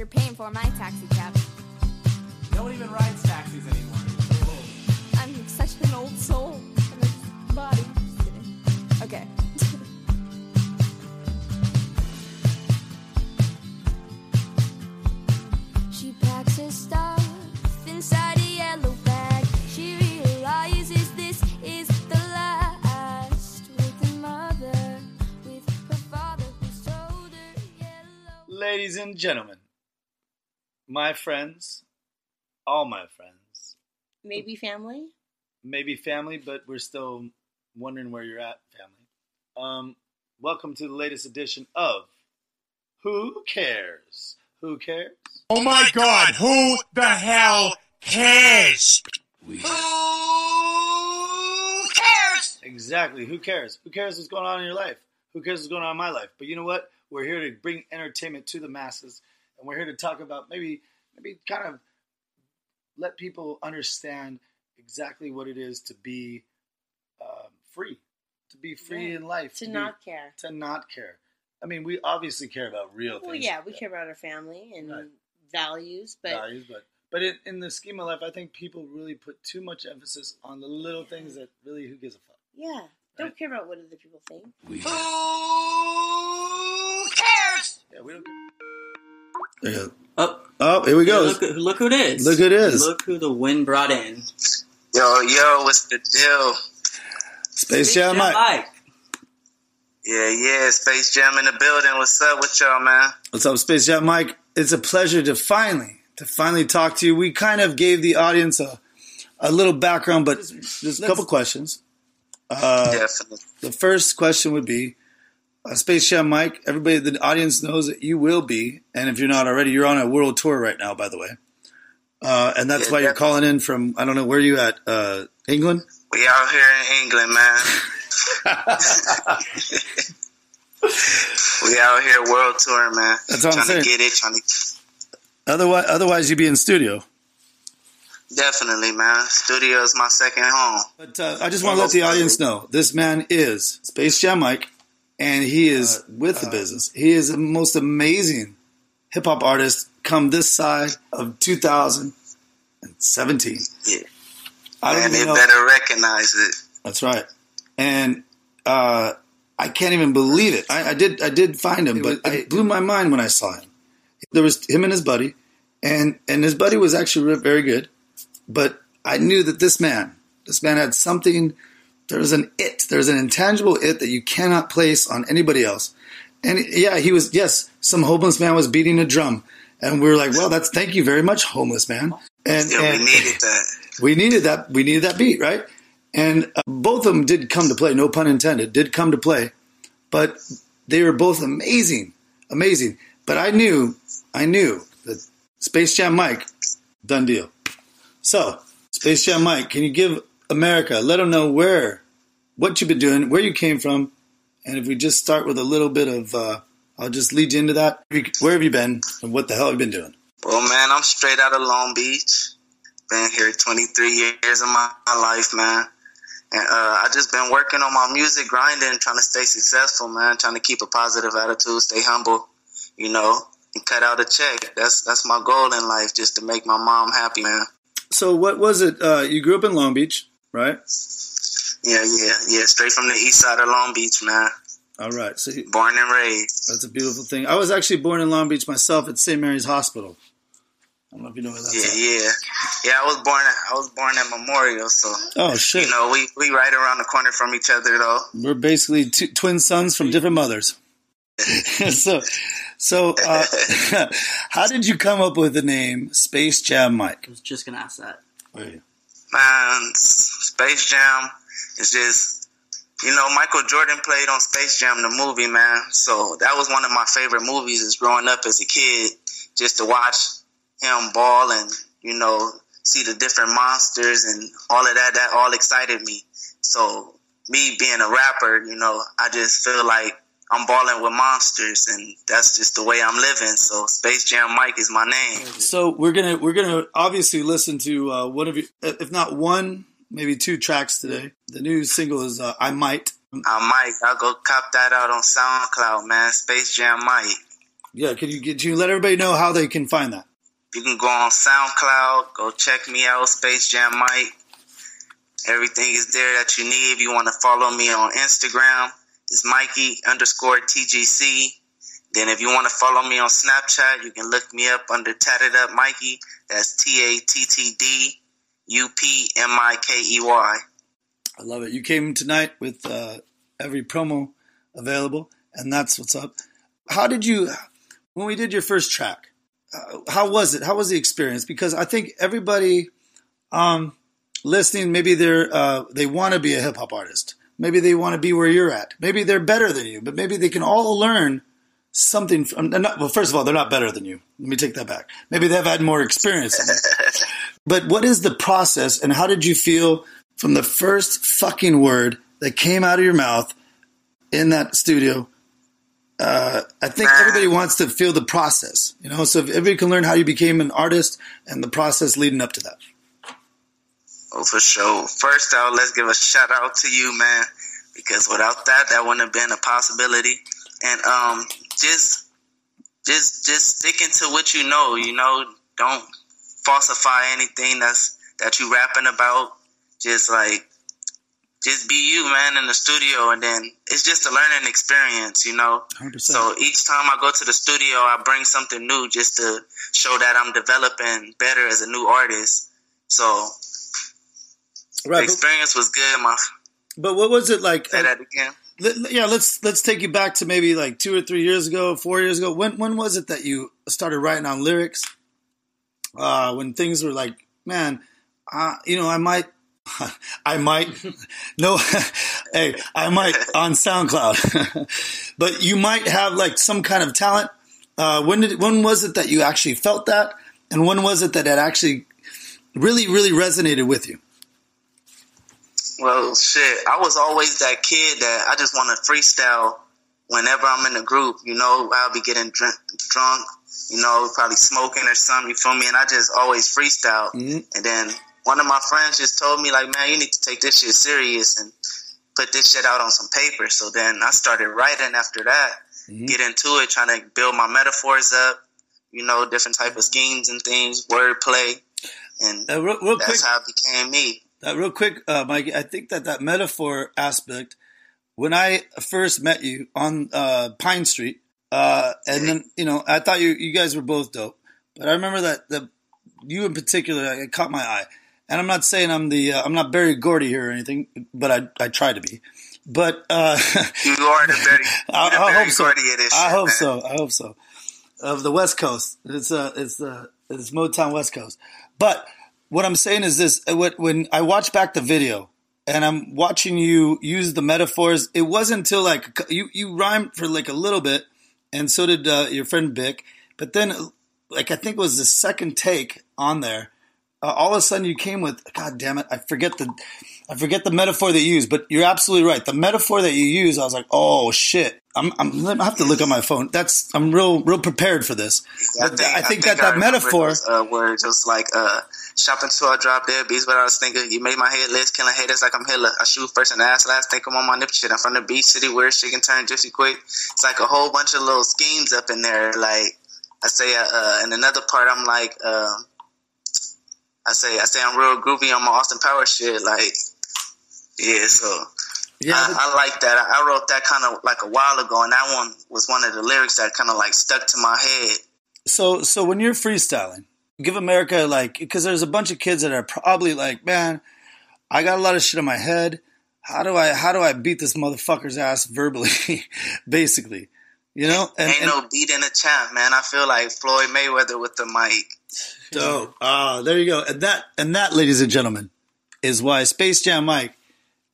You're paying for my taxi cab. No one even rides taxis anymore. It's. I'm such an old soul in this body. Just kidding. Okay. she packs her stuff inside a yellow bag. She realizes this is the last with a mother, with her father who's told her yellow. Ladies and gentlemen, my friends, all my friends, Maybe family. maybe family, but we're still wondering where you're at, family. Um, welcome to the latest edition of Who Cares? Who Cares? Oh my god, who the hell cares? Exactly. Who cares? Who cares what's going on in your life? Who cares what's going on in my life? But you know what? We're here to bring entertainment to the masses, and we're here to talk about maybe, maybe kind of let people understand exactly what it is to be um, free, to be free Yeah. in life, To be- not care. to not care. I mean, we obviously care about real things. Well, yeah, we care about our family and Right. values, but values, but but in, in the scheme of life, I think people really put too much emphasis on the little things that really who gives a fuck. yeah, don't care about what other people think. We who cares? Yeah, we don't. Yeah. Oh, Oh, here we go. look, look who it is. Look who it is. Look who the wind brought in. Yo, yo, what's the deal? Space Jam Mike. Yeah, yeah, Space Jam in the building. What's up with y'all, man? What's up, Space Jam Mike? It's a pleasure to finally to finally talk to you. We kind of gave the audience a a little background, but just a couple questions. Uh, Definitely. the first question would be uh, Space Jam Mike. Everybody, the audience knows that you will be, and if you're not already, you're on a world tour right now, by the way. Uh, and that's Yeah, why you're calling in from I don't know where you at uh, England. We out here in England, man. we out here world tour, man. That's what I'm saying. to get it, trying to Otherwise, otherwise you'd be in studio. definitely, man. Studio is my second home. But uh, I just want to let the audience know this man is Space Jam Mike, and he is with the business. He is the most amazing hip hop artist come this side of 2017. Yeah, I don't man, they know. better recognize it. That's right, and uh, I can't even believe it. I, I did, I did find him, but it blew my mind when I saw him. There was him and his buddy, and and his buddy was actually very good, but I knew that this man, this man had something. There's an it. There's an intangible it that you cannot place on anybody else. And yeah, he was. Yes, some homeless man was beating a drum, and we were like, "Well, that's thank you very much, homeless man." And, Yeah, and we needed that. we needed that. We needed that beat, right? And uh, both of them did come to play. No pun intended. Did come to play, but they were both amazing, amazing. But I knew, I knew that Space Jam Mike, done deal. So, Space Jam Mike, can you give America, let them know where, what you've been doing, where you came from, and if we just start with a little bit of, uh, I'll just lead you into that. Where have you been, and what the hell have you been doing? Well, man, I'm straight out of Long Beach. Been here 23 years of my, my life, man. And uh, I just been working on my music, grinding, trying to stay successful, man. Trying to keep a positive attitude, stay humble, you know, and cut out a check. That's that's my goal in life, just to make my mom happy, man. So, what was it? Uh, you grew up in Long Beach, right? Yeah, yeah, yeah. Straight from the east side of Long Beach, man. All right. So you- Born and raised. that's a beautiful thing. I was actually born in Long Beach myself at St. Mary's Hospital. I don't know if you know where that's Yeah, at. yeah, yeah. I was born. I was born at Memorial, so Oh shit! you know we we right around the corner from each other, though. We're basically two, twin sons from different mothers. so, so uh, how did you come up with the name Space Jam Mike? I was just gonna ask that. Are you? Man, Space Jam is just, you know, Michael Jordan played on Space Jam, the movie, man. So that was one of my favorite movies as growing up as a kid, just to watch him ball and, you know, see the different monsters and all of that, that all excited me. So me being a rapper, you know, I just feel like I'm balling with monsters and that's just the way I'm living. So Space Jam Mike is my name. So we're gonna we're gonna obviously listen to uh, one of you, if not one, maybe two tracks today. The new single is uh, "I Might." I might, I'll go cop that out on SoundCloud, man. Space Jam Mike. Yeah, can you could you let everybody know how they can find that? You can go on SoundCloud, go check me out, Space Jam Mike. Everything is there that you need. If you want to follow me on Instagram, it's Mikey underscore TGC. Then if you want to follow me on Snapchat, you can look me up under Tatted Up Mikey. That's T A T T D U P M I K E Y. I love it. You came tonight with uh, every promo available, and that's what's up. How did you, when we did your first track, uh, how was it? How was the experience? Because I think everybody um, listening, maybe they're uh, they want to be a hip hop artist. Maybe they want to be where you're at. Maybe they're better than you, but maybe they can all learn something from. Not, well, first of all, they're not better than you. Let me take that back. Maybe they've had more experience. But what is the process, and how did you feel from the first fucking word that came out of your mouth in that studio? Uh, I think everybody wants to feel the process, you know. So if everybody can learn how you became an artist and the process leading up to that. Oh, for sure. First out, let's give a shout out to you, man, because without that, that wouldn't have been a possibility. And um, just, just, just sticking to what you know. You know, don't falsify anything that's that you rapping about. Just like, just be you, man, in the studio, and then it's just a learning experience, you know. 100%. So each time I go to the studio, I bring something new just to show that I'm developing better as a new artist. So the right, but, experience was good. My but what was it like? say uh, that again. Let- yeah, let's let's take you back to maybe like two or three years ago, four years ago. When when was it that you started writing on lyrics? Uh, when things were like, man, uh, you know, I might, I might, no, hey, I might on SoundCloud, but you might have like some kind of talent. Uh, when did when was it that you actually felt that, and when was it that it actually really really resonated with you? Well, shit, I was always that kid that I just want to freestyle whenever I'm in a group. You know, I'll be getting drunk, drunk, you know, probably smoking or something. You feel me? And I just always freestyle. Mhm. And then one of my friends just told me, like, man, you need to take this shit serious and put this shit out on some paper. So then I started writing after that, Mhm. get into it, trying to build my metaphors up. You know, different type of schemes and things, wordplay, and Uh, real, real quick, that's how it became me. Uh, real quick, uh, Mike, I think that that metaphor aspect, when I first met you on uh, Pine Street, uh, and then you know, I thought you you guys were both dope, but I remember that the you in particular, it caught my eye. And I'm not saying I'm the uh, I'm not Berry Gordy here or anything, but I I try to be. But uh, You are the very, I, the I hope so. Of I hope man. so. I hope so. Of the West Coast, it's uh, it's uh, it's Motown West Coast. But what I'm saying is this: uh, when when I watch back the video and I'm watching you use the metaphors, it wasn't until like you you rhymed for like a little bit, and so did uh, your friend Bick. But then, like I think it was the second take on there. Uh, all of a sudden, you came with God damn it! I forget the I forget the metaphor that you use, but you're absolutely right. The metaphor that you use, I was like, oh shit. I'm, I'm, I have to look on my phone. That's I'm real, real prepared for this. But I think, that that I remember metaphor, those, uh, words just like uh, shopping till I drop dead beats, but I was thinking you made my head list, killing haters like I'm Hitler. I shoot first and ass last, think I'm on my nip shit. I'm from the beach city where she can turn gypsy quick. It's like a whole bunch of little schemes up in there. Like I say, uh, uh, in another part, I'm like, uh, I say, I say I'm real groovy on my Austin Power shit. Like, yeah, so yeah, I, I like that. I, I wrote that kind of like a while ago, and that one was one of the lyrics that kind of like stuck to my head. so so when you're freestyling, give America like because there's a bunch of kids that are probably like, man, I got a lot of shit in my head. How do I how do I beat this motherfucker's ass verbally, basically, you know? And, Ain't and no beat in the champ, man. I feel like Floyd Mayweather with the mic. dope. Ah, there you go. And that and that, ladies and gentlemen, is why Space Jam Mike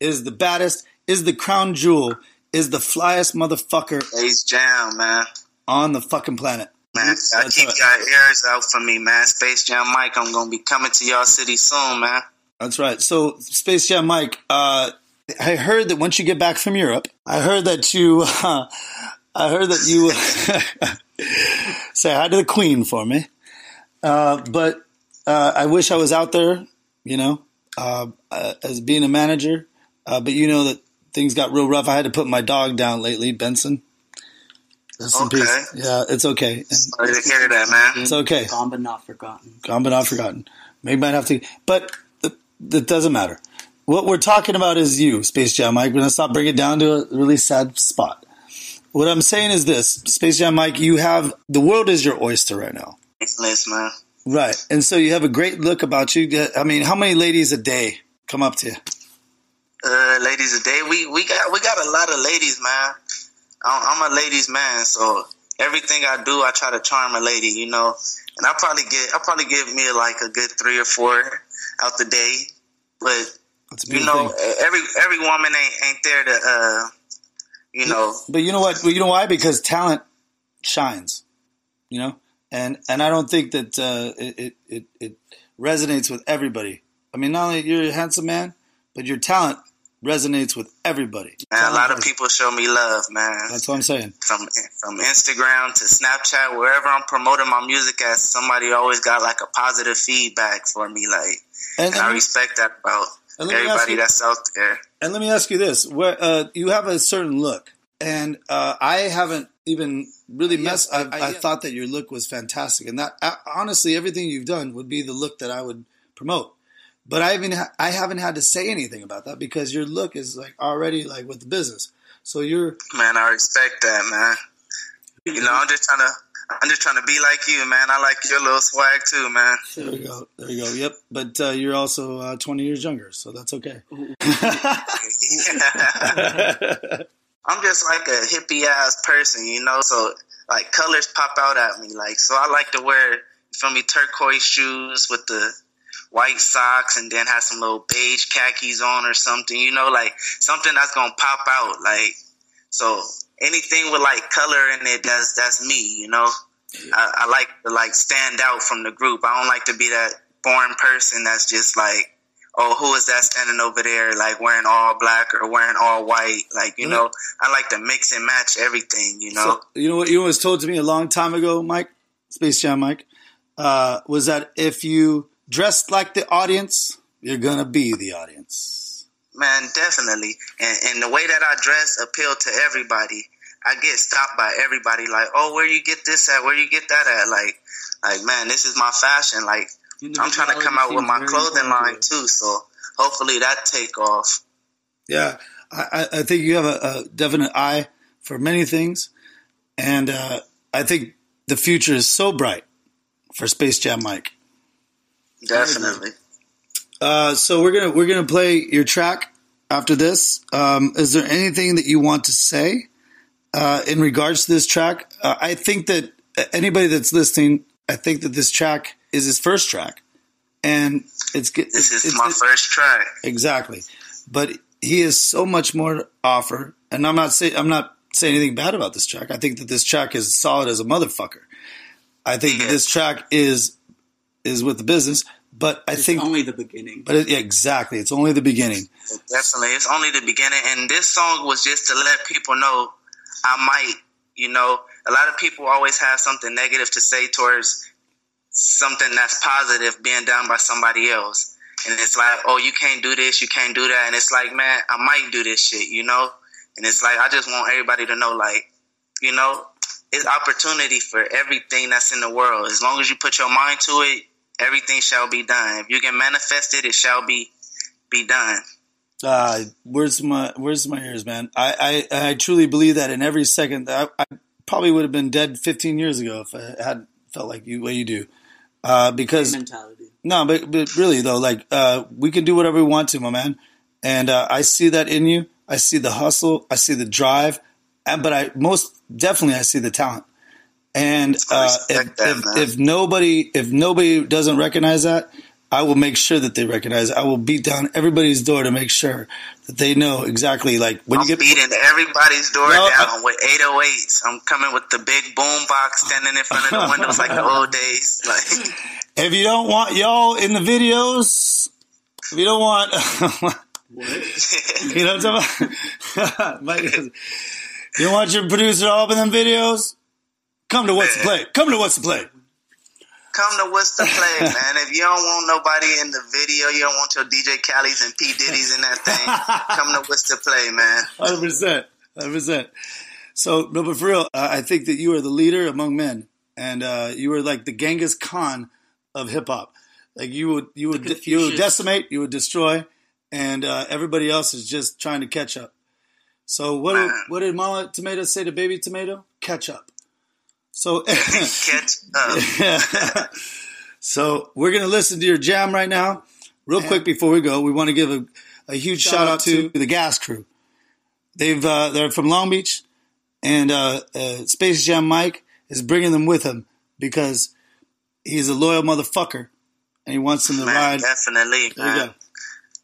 is the baddest, is the crown jewel, is the flyest motherfucker Space Jam, man. on the fucking planet. Man, I keep right. y'all ears out for me, man. Space Jam Mike, I'm gonna be coming to y'all city soon, man. That's right. So, Space Jam Mike, uh, I heard that once you get back from Europe, I heard that you, uh, I heard that you say hi to the Queen for me. Uh, but uh, I wish I was out there, you know, uh, uh, as being a manager. Uh, but you know that things got real rough. I had to put my dog down lately, Benson. Rest Okay. peace. Yeah, it's okay. And Sorry to hear that, man. it's okay. Gone but not forgotten. Gone but not forgotten. Maybe might have to, but th- that doesn't matter. What we're talking about is you, Space Jam Mike. We're gonna stop bring it down to a really sad spot. What I'm saying is this, Space Jam Mike. You have the world is your oyster right now, Thankless, man. right? And so you have a great look about you. I mean, how many ladies a day come up to you? Uh, ladies a day. We we got we got a lot of ladies, man. I'm, I'm a ladies man, so everything I do, I try to charm a lady, you know. And I probably get I probably give me like a good three or four out the day, but you know, thing. every every woman ain't ain't there to uh, you know. But you know what? Well, you know why? Because talent shines. You know, and and I don't think that uh, it, it it resonates with everybody. I mean, not only you're a handsome man, but your talent resonates with everybody. Man, a lot of people show me love, man. That's what I'm saying. from from Instagram to Snapchat, wherever I'm promoting my music at, somebody always got like a positive feedback for me, like, And, and I respect that about and let me ask everybody you, that's out there. And let me ask you this: where uh, you have a certain look, and uh, I haven't even really messed. I, I, thought that your look was fantastic, and that uh, honestly, everything you've done would be the look that I would promote. But I even ha- I haven't had to say anything about that because your look is like already like with the business. So you're Man, I respect that, man. You know, I'm just trying to, I'm just trying to be like you, man. I like your little swag too, man. there you go, there you go. Yep, but uh, you're also uh, 20 years younger, so that's okay. I'm just like a hippie ass person, you know. So like colors pop out at me, like so. I like to wear, you feel me, turquoise shoes with the white socks, and then have some little beige khakis on or something, you know, like something that's gonna pop out, like so. Anything with like color in it, that's that's me, you know. I, I like to like stand out from the group. I don't like to be that boring person that's just like oh, who is that standing over there, like wearing all black or wearing all white? Like, you Mhm. know, I like to mix and match everything, you know? So, you know what? You was told to me a long time ago, Mike, Space Jam Mike, uh, was that if you dressed like the audience, you're gonna be the audience. Man, definitely. And, and the way that I dress appeal to everybody. I get stopped by everybody like, oh, where you get this at? Where you get that at? Like, like man, this is my fashion. Like, I'm trying to come out with my clothing line too. So hopefully that take off. Yeah, I, I- I think you have a, a definite eye for many things, and uh, I think the future is so bright for Space Jam Mike. Definitely. Uh, so we're gonna we're gonna play your track after this. Um, is there anything that you want to say uh, in regards to this track? Uh, I think that anybody that's listening, I think that this track is his first track, and it's. This is it's- my it's- first track. Exactly. But he has so much more to offer. And I'm not saying I'm not saying anything bad about this track. I think that this track is solid as a motherfucker. I think Yeah. this track is is with the business, but I It's think only the beginning. but it, yeah, exactly, it's only the beginning. Definitely. It's only the beginning. And this song was just to let people know I might, you know, a lot of people always have something negative to say towards something that's positive being done by somebody else. And it's like, oh, you can't do this, you can't do that. And it's like, man, I might do this shit, you know? And it's like, I just want everybody to know, like, you know, it's opportunity for everything that's in the world. As long as you put your mind to it, everything shall be done. If you can manifest it, it shall be be done. Uh, where's my where's my ears, man? I, I, I truly believe that in every second. I, I probably would have been dead 15 years ago if I had felt like you what you do. Uh, because mentality. No, but but really though, like uh, we can do whatever we want to, my man. And uh, I see that in you. I see the hustle. I see the drive. And but I most definitely I see the talent. And uh, if, that, if, if nobody if nobody doesn't recognize that, I will make sure that they recognize. It. I will beat down everybody's door to make sure that they know exactly. Like when I'm you get beating everybody's door No, down I- with 808s. I'm coming with the big boom box standing in front of the windows like the old days. Like, if you don't want y'all in the videos, if you don't want. You know what I'm talking about? You don't want your producer all up in them videos? Come to What's the Play. Come to What's the Play. come to what's the play, man? If you don't want nobody in the video, you don't want your DJ Khaled's and P Diddy's in that thing. come to what's the play, man. 100%. 100%. So, no, but for real, uh, I think that you are the leader among men, and uh, you are like the Genghis Khan of hip hop. Like you would, you would, The you would decimate, you would destroy, and uh, everybody else is just trying to catch up. So, what did, what did Mama Tomato say to Baby Tomato? Catch up. So, up. so we're gonna listen to your jam right now. Real quick before we go, we want to give a, a huge shout, out to the Gas Crew. They've uh, they're from Long Beach, and uh, uh, Space Jam Mike is bringing them with him because he's a loyal motherfucker, and he wants them to Man, ride. definitely, There you go.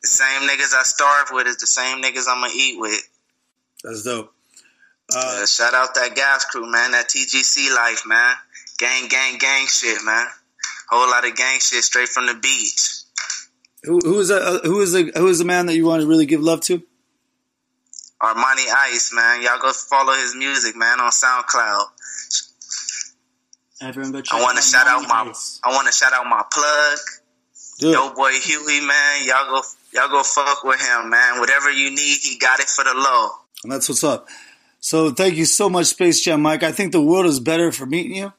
The same niggas I starve with is the same niggas I'm gonna eat with. That's dope. Uh, Uh, shout out that gas crew, man. That TGC life, man. Gang, gang, gang shit, man. Whole lot of gang shit straight from the beach. who, who is a, who is the who is the man that you want to really give love to? Armani Ice, man. Y'all go follow his music, man, on SoundCloud. Everyone go check I want to shout out my, Ice. I want to shout out my plug, Do. Yo boy Huey, man. Y'all go, y'all go fuck with him, man. Whatever you need, he got it for the low. And that's what's up. So thank you so much, Space Jam Mike. I think the world is better for meeting you.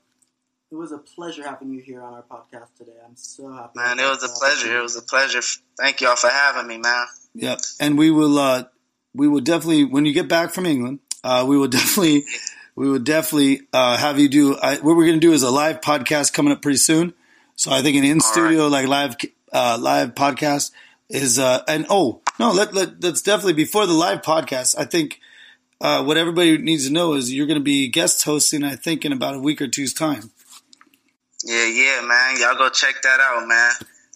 It was a pleasure having you here on our podcast today. I'm so happy. Man, it was a pleasure. It was a pleasure. Thank y'all for having me, man. Yep. And we will uh we will definitely when you get back from England, uh we will definitely we will definitely uh have you do I, what we're going to do is a live podcast coming up pretty soon. So I think an in studio like live uh live podcast is uh and oh, no, let let that's definitely before the live podcast. I think uh what everybody needs to know is you're going to be guest hosting I think in about a week or two's time. Yeah, yeah, man. Y'all go check that out, man.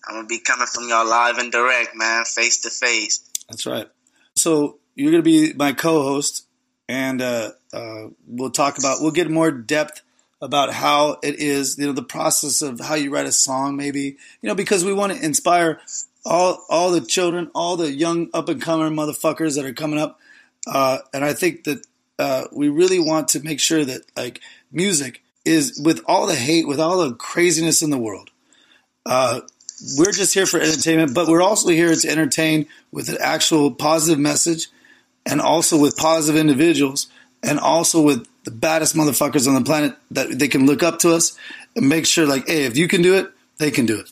I'm gonna be coming from y'all live and direct, man, face to face. That's right. So you're going to be my co-host, and uh, uh, we'll talk about we'll get more depth about how it is, you know, the process of how you write a song, maybe, you know, because we want to inspire all all the children, all the young up and comer motherfuckers that are coming up, uh, and I think that uh, we really want to make sure that like music is with all the hate, with all the craziness in the world. Uh, we're just here for entertainment, but we're also here to entertain with an actual positive message and also with positive individuals and also with the baddest motherfuckers on the planet that they can look up to us and make sure like, hey, if you can do it, they can do it.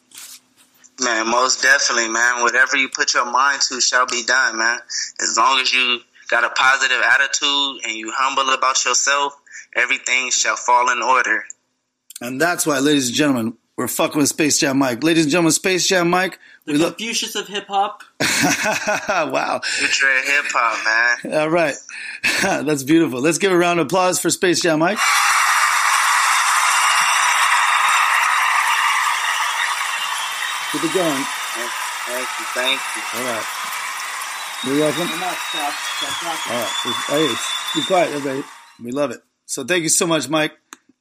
Man, most definitely, man. Whatever you put your mind to shall be done, man. As long as you got a positive attitude and you humble about yourself, everything shall fall in order. And that's why, ladies and gentlemen, we're fucking with Space Jam Mike. Ladies and gentlemen, Space Jam Mike, The we look. Confucius of hip hop. wow. Future hip hop, man. All right. That's beautiful. Let's give a round of applause for Space Jam Mike. Keep it going. Thank you, thank you. All right. You're welcome. I'm stop, stop, stop. All right. Hey, be quiet, everybody. We love it. So thank you so much, Mike.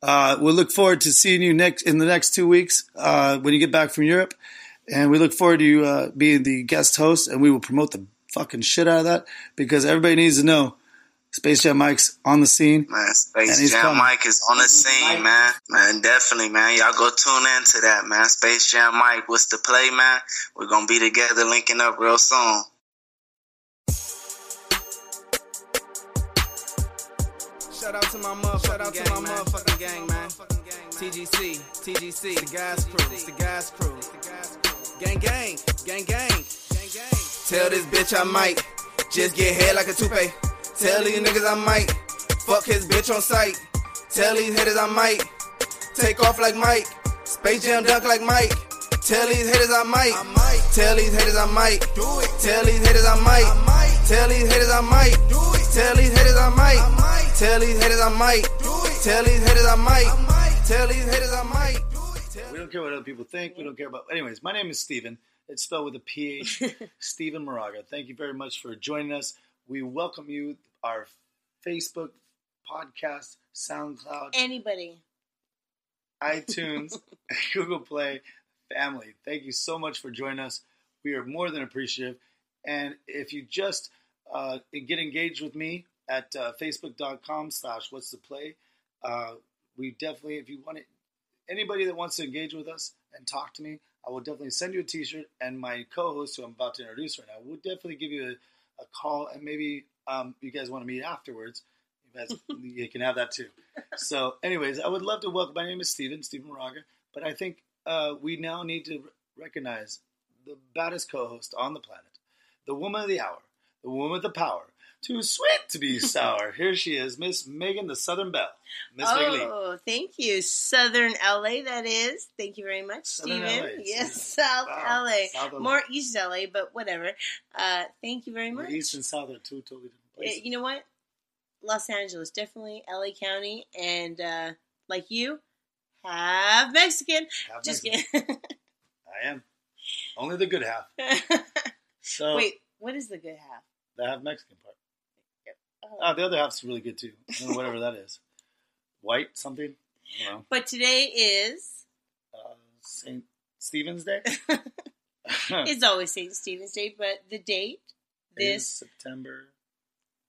Uh, we look forward to seeing you next in the next two weeks uh, when you get back from Europe, and we look forward to you uh, being the guest host, and we will promote the fucking shit out of that because everybody needs to know Space Jam Mike's on the scene. Man, Space Jam coming. Mike is on the scene, man. Man, definitely, man. Y'all go tune into that, man. Space Jam Mike, what's the play, man? We're gonna be together linking up real soon. Shout out to my motherfucking Shout out to my motherfucking gang, man. TGC, TGC, the gas crew, it's the gas crew. Gang, gang, gang, gang. gang Tell this bitch I might just get head like a toupee. Tell these niggas I might fuck his bitch on sight. Tell these haters I might take off like Mike. Space Jam dunk like Mike. Tell these haters I might. might Tell these haters I might. Do it. Tell these haters I might. might Tell these haters I might. Do it. Tell these haters I might. Tell these haters I might. Do it. Tell these haters I might. Tell these haters I might. Do it. We don't care what other people think. We don't care about. Anyways, my name is Stephen. It's spelled with a PH. Stephen Moraga. Thank you very much for joining us. We welcome you, our Facebook, podcast, SoundCloud, Anybody. iTunes, Google Play family. Thank you so much for joining us. We are more than appreciative. And if you just uh, get engaged with me at uh, facebook.com slash what's the play, uh, we definitely, if you want it, anybody that wants to engage with us and talk to me, I will definitely send you a t-shirt and my co-host who I'm about to introduce right now will definitely give you a, a call and maybe um, you guys want to meet afterwards. That's, you can have that too. So, anyways, I would love to welcome. My name is Stephen, Stephen Moraga, but I think uh, we now need to recognize the baddest co-host on the planet, the woman of the hour, the woman with the power. Too sweet to be sour. Here she is, Miss Megan, the Southern Belle. Miss Megan Oh, thank you. Southern LA, that is. Thank you very much, Southern Stephen. LA, Yes? South Wow, LA. South LA. More East LA, but whatever. Uh, thank you very much. East and South are two totally different places. you know what? Los Angeles, definitely LA County, and uh, like you, half Mexican. Half Just Mexican. kidding. I am. Only the good half. So Wait, what is the good half? the half Mexican part. Oh. The other half's really good too. Whatever that is. White something? Don't know. But today is Uh, St. Stephen's Day? it's always St. Stephen's Day, but the date Is this September.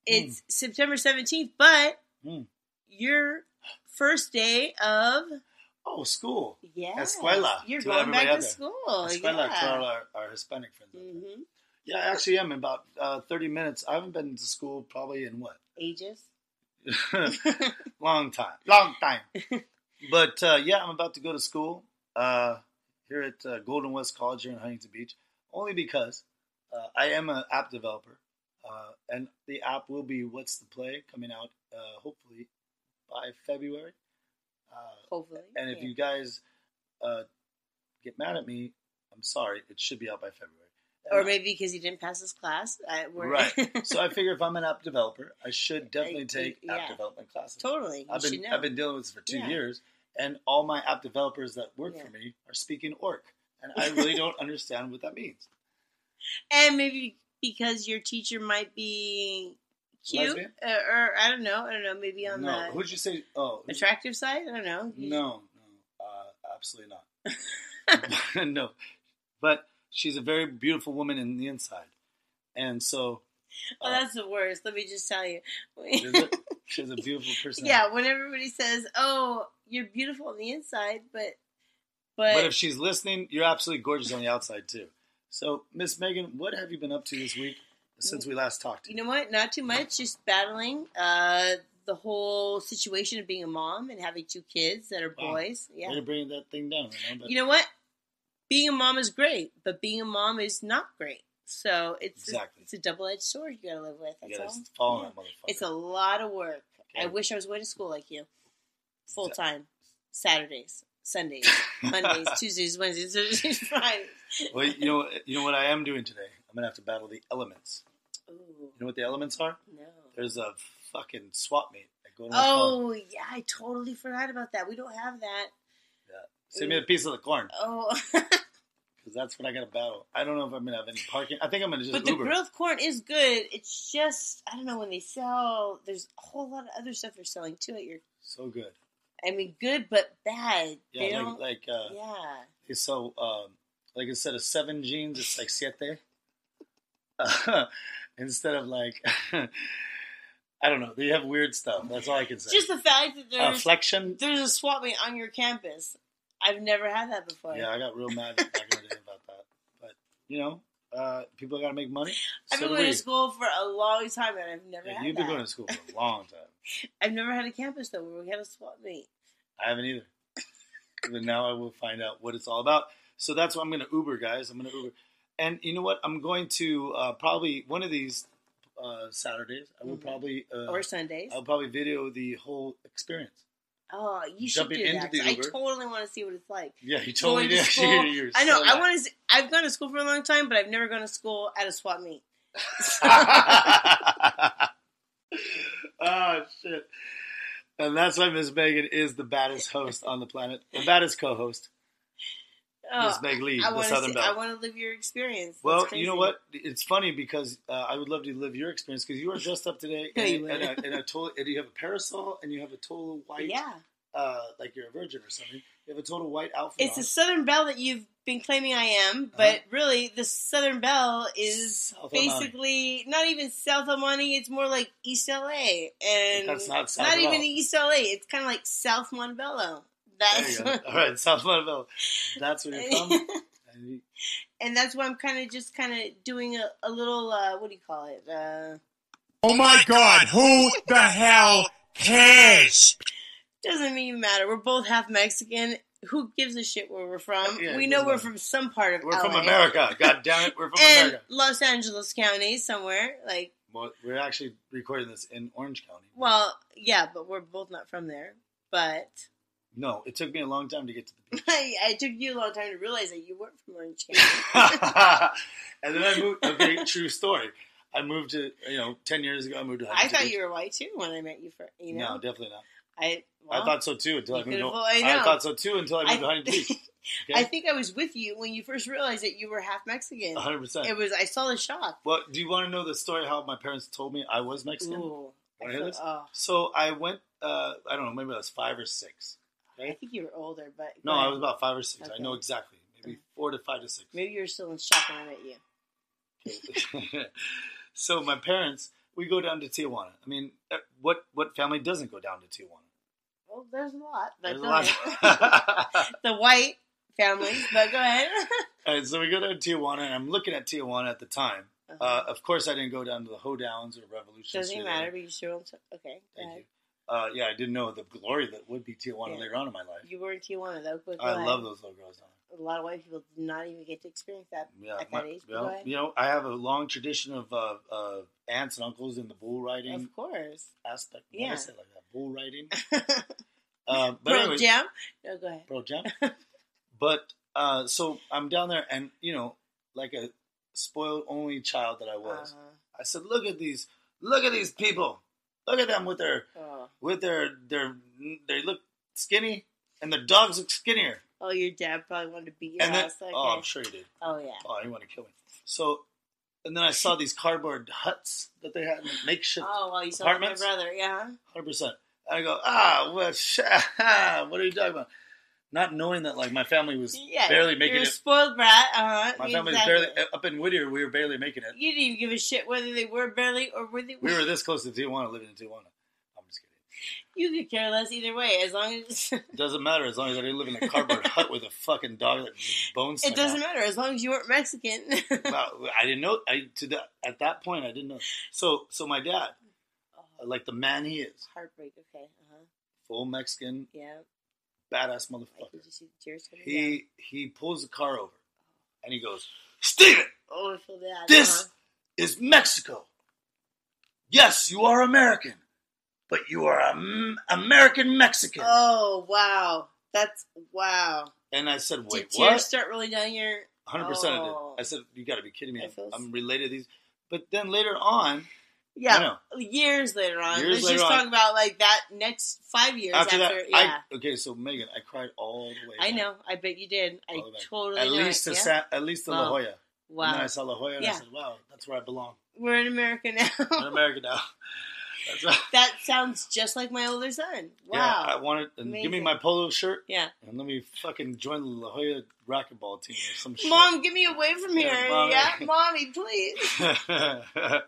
it's September seventeenth. But Hmm. your first day of Oh, school. yeah, Escuela, You're going back to there. school. Escuela yeah. to all our, our Hispanic friends. out there. hmm Yeah, I actually am in about uh, 30 minutes. I haven't been to school probably in what? Ages. long time. Long time. but uh, yeah, I'm about to go to school uh, here at uh, Golden West College here in Huntington Beach, only because uh, I am an app developer. Uh, and the app will be What's the Play coming out uh, hopefully by February. Uh, Hopefully. and if yeah. you guys uh, get mad at me, I'm sorry. It should be out by February. Or maybe because you didn't pass this class. I, Right. So I figure if I'm an app developer, I should definitely Uh, take app development classes. totally. I've been. I've been dealing with this for two Yeah. years, and all my app developers that work Yeah. for me are speaking orc, and I really don't understand what that means. and maybe because your teacher might be cute, or, or I don't know. I don't know. Maybe on no, the who'd you say? Oh, attractive side. I don't know. No, no, uh, absolutely not. no, but she's a very beautiful woman in the inside, and so Oh, uh, that's the worst. Let me just tell you. she's, a beautiful person. yeah, when everybody says, "Oh, you're beautiful on the inside," but but, But if she's listening, you're absolutely gorgeous on the outside too. So, Miss Megan, what have you been up to this week since we last talked? you know what? Not too much. Just battling uh, the whole situation of being a mom and having two kids that are Wow. boys. Yeah. Way to bring that thing down. You know, but You know what? Being a mom is great, but being a mom is not great. So it's Exactly. a, it's a double edged sword you gotta live with. That's all. Yeah. that motherfucker. It's a lot of work. I wish I was going to school like you, full time, Saturdays, Sundays, Mondays, Tuesdays, Wednesdays, Thursdays, Fridays. well, you know, you know what I am doing today. I'm gonna have to battle the elements. Ooh, You know what the elements are? no. There's a fucking swap meet. West Oh yeah, I totally forgot about that. We don't have that. Send me a piece of the corn Oh, because that's what I gotta battle. I don't know if I'm gonna have any parking. I think I'm gonna just but the Uber. grilled corn is good. It's just I don't know when they sell. There's a whole lot of other stuff they're selling too at your. so good. I mean, good but bad. they Yeah, don't. like like uh, yeah. they sell um, like instead of seven jeans, it's like siete. Uh, instead of like, I don't know. They have weird stuff. That's all I can say. Just the fact that uh, there's flexion. there's a swap meet on your campus. I've never had that before. Yeah, I got real mad back in the day about that. But you know, uh, people got to make money. I've So been going we. to school for a long time and I've never Yeah, you've that. been going to school for a long time. I've never had a campus though where we had a swap meet. I haven't either. but now I will find out what it's all about. So that's why I'm going to Uber, guys. I'm going to Uber. And you know what? I'm going to uh, probably one of these uh, Saturdays. I will Mhm. probably uh, or Sundays. I'll probably video the whole experience. Oh, you should do into that. the 'cause I totally want to see what it's like. Yeah, you totally to did. You're I know. so I want to. I've gone to school for a long time, but I've never gone to school at a swap meet. oh shit! And that's why Miss Megan is the baddest host on the planet, the baddest co-host, Miss Oh, Meg Lee, I the want Southern to. I want to live your experience. Well, That's you know what? It's funny because uh, I would love to live your experience because you are dressed up today in, you in, a, in a total. And you have a parasol and you have a total white, Yeah, uh, like you're a virgin or something. You have a total white outfit. it's on. a Southern Belle that you've been claiming I am, but really, the Southern Belle is Uh-huh. South basically not even South Monte. It's more like East LA, and That's not South not even. East LA. It's kind of like South Montebello. There That's you go. All right, South Montebello. That's where you're from. And that's why I'm kind of just kind of doing a, a little uh, what do you call it? Uh, Oh my god, who the hell cares? Doesn't even matter. We're both half Mexican. Who gives a shit where we're from? Yeah, we know we're matter. from some part of We're LA. from America. God damn it, we're from and America. Los Angeles County somewhere. Like, Well, we're actually recording this in Orange County. well, yeah, but we're both not from there. But no, it took me a long time to get to the beach. I took you a long time to realize that you weren't from Orange County. and then I moved. Okay, true story. I moved to you know ten years ago. I moved to. I thought you were white too when I met you. For you know, No, definitely not. I well, I thought so too until I moved. To, I I, thought so too until I moved to Huntington Beach. I think I was with you when you first realized that you were half Mexican. One hundred percent. It was I saw the shock. Well, do you want to know the story how my parents told me I was Mexican? Ooh, I, feel- oh, So I went. Uh, I don't know. Maybe I was five or six. I think you were older, but No, I was about five or six. I know exactly. Maybe four to five to six. Maybe you were still in shock when I met you. so my parents, we go down to Tijuana. I mean, uh, what what family doesn't go down to Tijuana? Well, there's a lot. But a lot. the white families, but go ahead. and so we go down to Tijuana, and I'm looking at Tijuana at the time. Uh, Uh-huh. of course, I didn't go down to the Hoedowns or Revolution. Doesn't matter, but you still okay. Thank ahead. you. Uh, yeah, I didn't know the glory that would be Tijuana Yeah. later on in my life. You were in Tijuana though. I love those little girls A lot of white people did not even get to experience that. Yeah, at my- that age. Well, you know, I have a long tradition of uh, uh, aunts and uncles in the bull riding Of course. aspect. Yeah. Like that? Bull riding. Um, but anyways, Jam. No, go ahead. Pearl Jam. but uh, so I'm down there, and you know, like a spoiled only child that I was, Uh-huh. I said, "Look at these, look at these people, look at them with their Oh. with their their they look skinny, and their dogs look skinnier." oh, your dad probably wanted to beat your and then, ass. Okay. oh, I'm sure he did. Oh, yeah. Oh, he wanted to kill me. So, and then I saw these cardboard huts that they had, makeshift, Oh, well, you saw my brother. Yeah. hundred percent. I go, ah, what? what are you talking about? Not knowing that, like, my family was Yeah. barely making You're a it. spoiled brat. Uh-huh. My family was barely up in Whittier. We were barely making it. You didn't even give a shit whether they were barely or whether they We were this close to Tijuana, living in Tijuana. I'm just kidding. You could care less either way, as long as It doesn't matter as long as I didn't live in a cardboard hut with a fucking dog that bones. it doesn't matter as long as you weren't Mexican. Well, I didn't know. I to at that point I didn't know. So so my dad, like the man he is, Heartbreak. Okay. Uh huh. full Mexican, Yeah. Badass I motherfucker. could just see the tears coming down. He he pulls the car over, and he goes, Stephen, Oh, I feel bad. this Uh-huh. is Mexico. Yes, you are American, but you are a American Mexican. Oh wow, that's wow. and I said, Did wait, tears what? start rolling down your? Hundred percent, I Oh. did. I said, you got to be kidding me. I I'm, I'm related to these. But then later on, I Yeah, years later on. Years Let's later just on. talk about like that next five years after after. that, yeah, I okay. So Megan, I cried all the way. I, back. know. I bet you did. I All the way. totally At least it. to yeah? Sa- at least to La Jolla. Wow. Jolla. And then I saw La Jolla, and Yeah. I said, "Wow, that's where I belong. we're in America now. I'm in America now." Right. that sounds just like my older son. Yeah, I Wow. wanted and give me my polo shirt Yeah, and let me fucking join the La Jolla racquetball team or some shit. mom, get me away from Yeah, here. mommy. Yeah, mommy, please.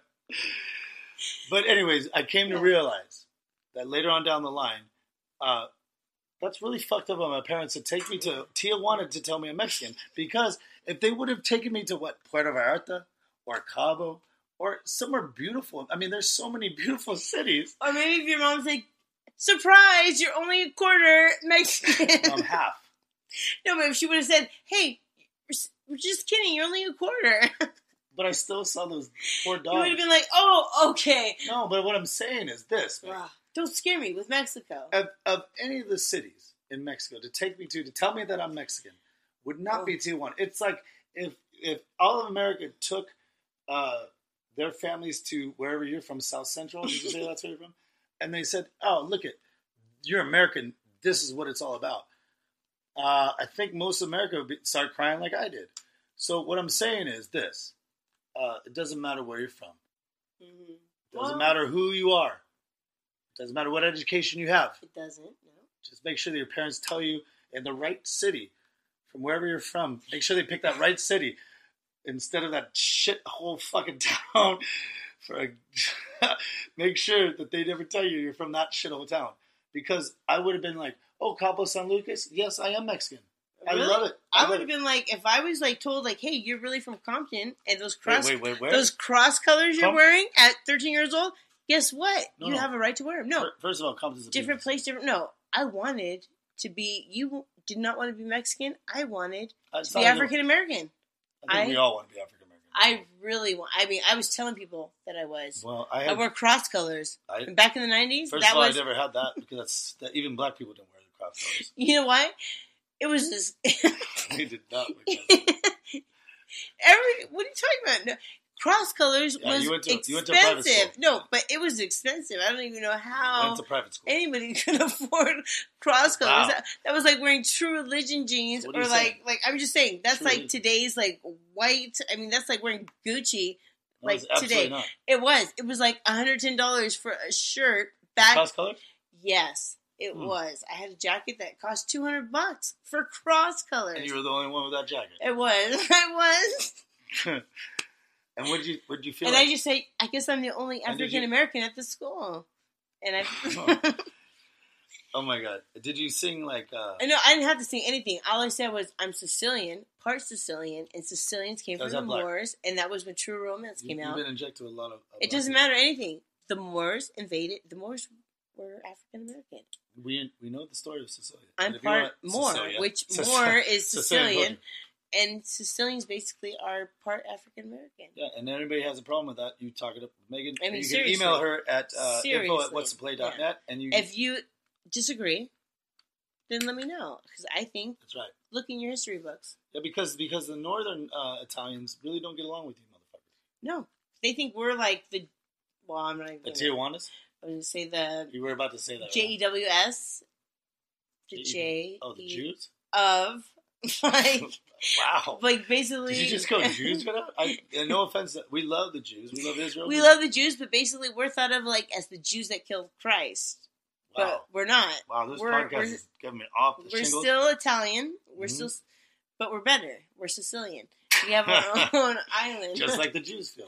but anyways, I came to realize that later on down the line, uh, that's really fucked up on my parents to take me to Tijuana to tell me I'm Mexican. Because if they would have taken me to what Puerto Vallarta or Cabo or somewhere beautiful, I mean, there's so many beautiful cities. Or maybe if your mom's like, surprise, you're only a quarter Mexican. I'm half. no, but if she would have said, hey, we're just kidding, you're only a quarter. But I still saw those poor dogs. you would have been like, oh, okay. No, but what I'm saying is this. Don't scare me with Mexico. of, of any of the cities in Mexico to take me to to tell me that I'm Mexican would not be Tijuana. It's like if if all of America took uh, their families to wherever you're from, South Central. Did you say that's where you're from? And they said, "Oh, look it, you're American. This is what it's all about." Uh, I think most of America would be, start crying like I did. So what I'm saying is this: uh, it doesn't matter where you're from. Mhm. It doesn't Well- matter who you are. It doesn't matter what education you have. It doesn't, no. Just make sure that your parents tell you in the right city from wherever you're from. Make sure they pick that right city instead of that shit whole fucking town. For a, make sure that they never tell you you're from that shithole town because I would have been like, "Oh, Cabo San Lucas, yes, I am Mexican. I Really? love it. I love would have been like, if I was like told, like, hey, you're really from Compton, and those Wait, cross wait, wait, where? those cross colors you're Com- wearing at 13 years old, Guess what? No, you no. have a right to wear them. No, First of all, a different place, different. No, I wanted to be. You did not want to be Mexican. I wanted Uh, to be not like a- African American. I think I- we all want to be African American. I really want. I mean, I was telling people that I was. Well, I I wore cross colors. I, back in the nineties, first that of all, was. I never had that because that's that even black people didn't wear the cross colors. You know why? It was just they did not. Every. What are you talking about? No, cross colors Yeah, was you went to- expensive. you went to private school. No, but it was expensive. I don't even know how went to private school. anybody could afford cross colors. Wow. That, that was like wearing True Religion jeans, or like saying? like I'm just saying that's True like Religion. today's like white. I mean, that's like wearing Gucci. No, like today. not. It was. It was like 110 dollars for a shirt back. Cross color? Yes, it Hmm. was. I had a jacket that cost 200 bucks for cross colors. And you were the only one with that jacket. It was. I was. and what did you what did you feel? and like? I just say, I guess I'm the only you- African American at the school. And I, oh my god! Did you sing like? uh I know I didn't have to sing anything. All I said was, I'm Sicilian, part Sicilian, and Sicilians came from the black? Moors, and that was when True Romance you, came out." You've been injected with a lot of. of It doesn't people. matter anything. The Moors invaded. The Moors were African American. We we know the story of Sicilia. I'm And if you part Sicilia. which Sic- Moor is Sicilian Sicilian, and Sicilians basically are part African American. Yeah, and anybody has a problem with that, you talk it up with Megan. I mean, you can email her at uh, info at what's the play.net and you. If you disagree, then let me know because I think that's right. look in your history books. Yeah, because because the northern uh, Italians really don't get along with you, motherfuckers. No, they think we're like the. Well, I'm not even. The Tijuanas. I was gonna say the You were about to say that. J E W S. The J-. Oh, the Jews. of like Wow. like basically. Did you just go Jews? right now? I, no offense, we love the Jews. We love Israel. we love the Jews, but basically we're thought of like as the Jews that killed Christ, Wow. but we're not. Wow, this we're- podcast we're- is getting me off the We're shingles. still Italian. We're Mhm. still, but we're better. We're Sicilian. We have our own island. just like the Jews feel.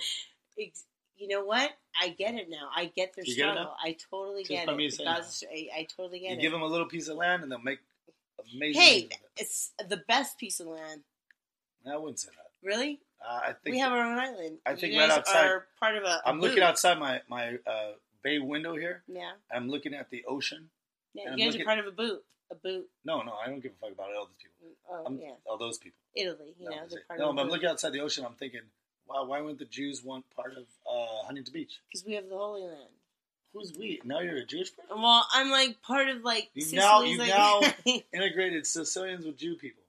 Ex- you know what? I get it now. I get their You struggle. now? I totally Just get it. me saying I, I totally get You it. give them a little piece of land and they'll make amazing. hey, it. it's the best piece of land. I wouldn't say that. Really? Uh, I think we have our own island. I think you right outside- are part of a. I'm looking outside my my uh, bay window here. Yeah, I'm looking at the ocean. yeah. You I'm guys are looking- part of a boot. A boot. No, no, I don't give a fuck about all those people. Oh I'm, yeah, all those people. Italy. You No, know, they're part no, of but a I'm looking outside the ocean. I'm thinking, wow, why wouldn't the Jews want part of uh, Huntington Beach? because we have the Holy Land. Who's we? Now you're a Jewish person. Well, I'm like part of like You've now- you've like. now- Integrated Sicilians with Jew people,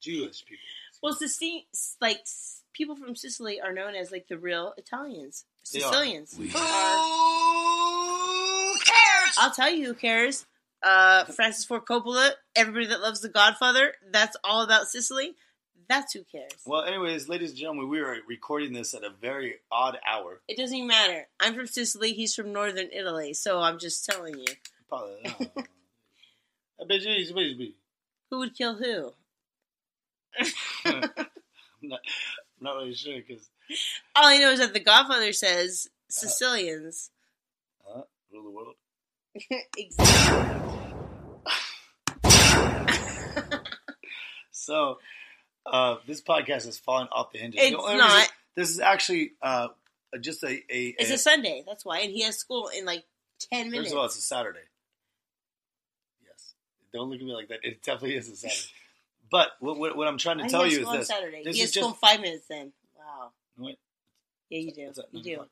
Jewish people. well, Sicily, like people from Sicily are known as like the real Italians. They are. Sicilians. We- are- I'll tell you who cares. Uh, Francis Ford Coppola, everybody that loves The Godfather, that's all about Sicily. That's who cares. Well, anyways, ladies and gentlemen, we are recording this at a very odd hour. It doesn't even matter. I'm from Sicily. He's from northern Italy. So I'm just telling you. Probably. uh, I bet you, I bet you- Who would kill who? I'm not, I'm not really sure because All I know is that The Godfather says Sicilians. uh, rule the world. exactly. So, uh, this podcast has fallen off the hinges. It's only not. this is actually uh, just a. a, It's a a Sunday. That's why. And he has school in like 10 minutes. First of all, it's a Saturday. Yes. Don't look at me like that. It definitely is a Saturday. But what, what, what I'm trying to I tell you is school on this. Saturday. This he is has school in just- five minutes then. Wow. Wait, Yeah, you do. You do. Okay.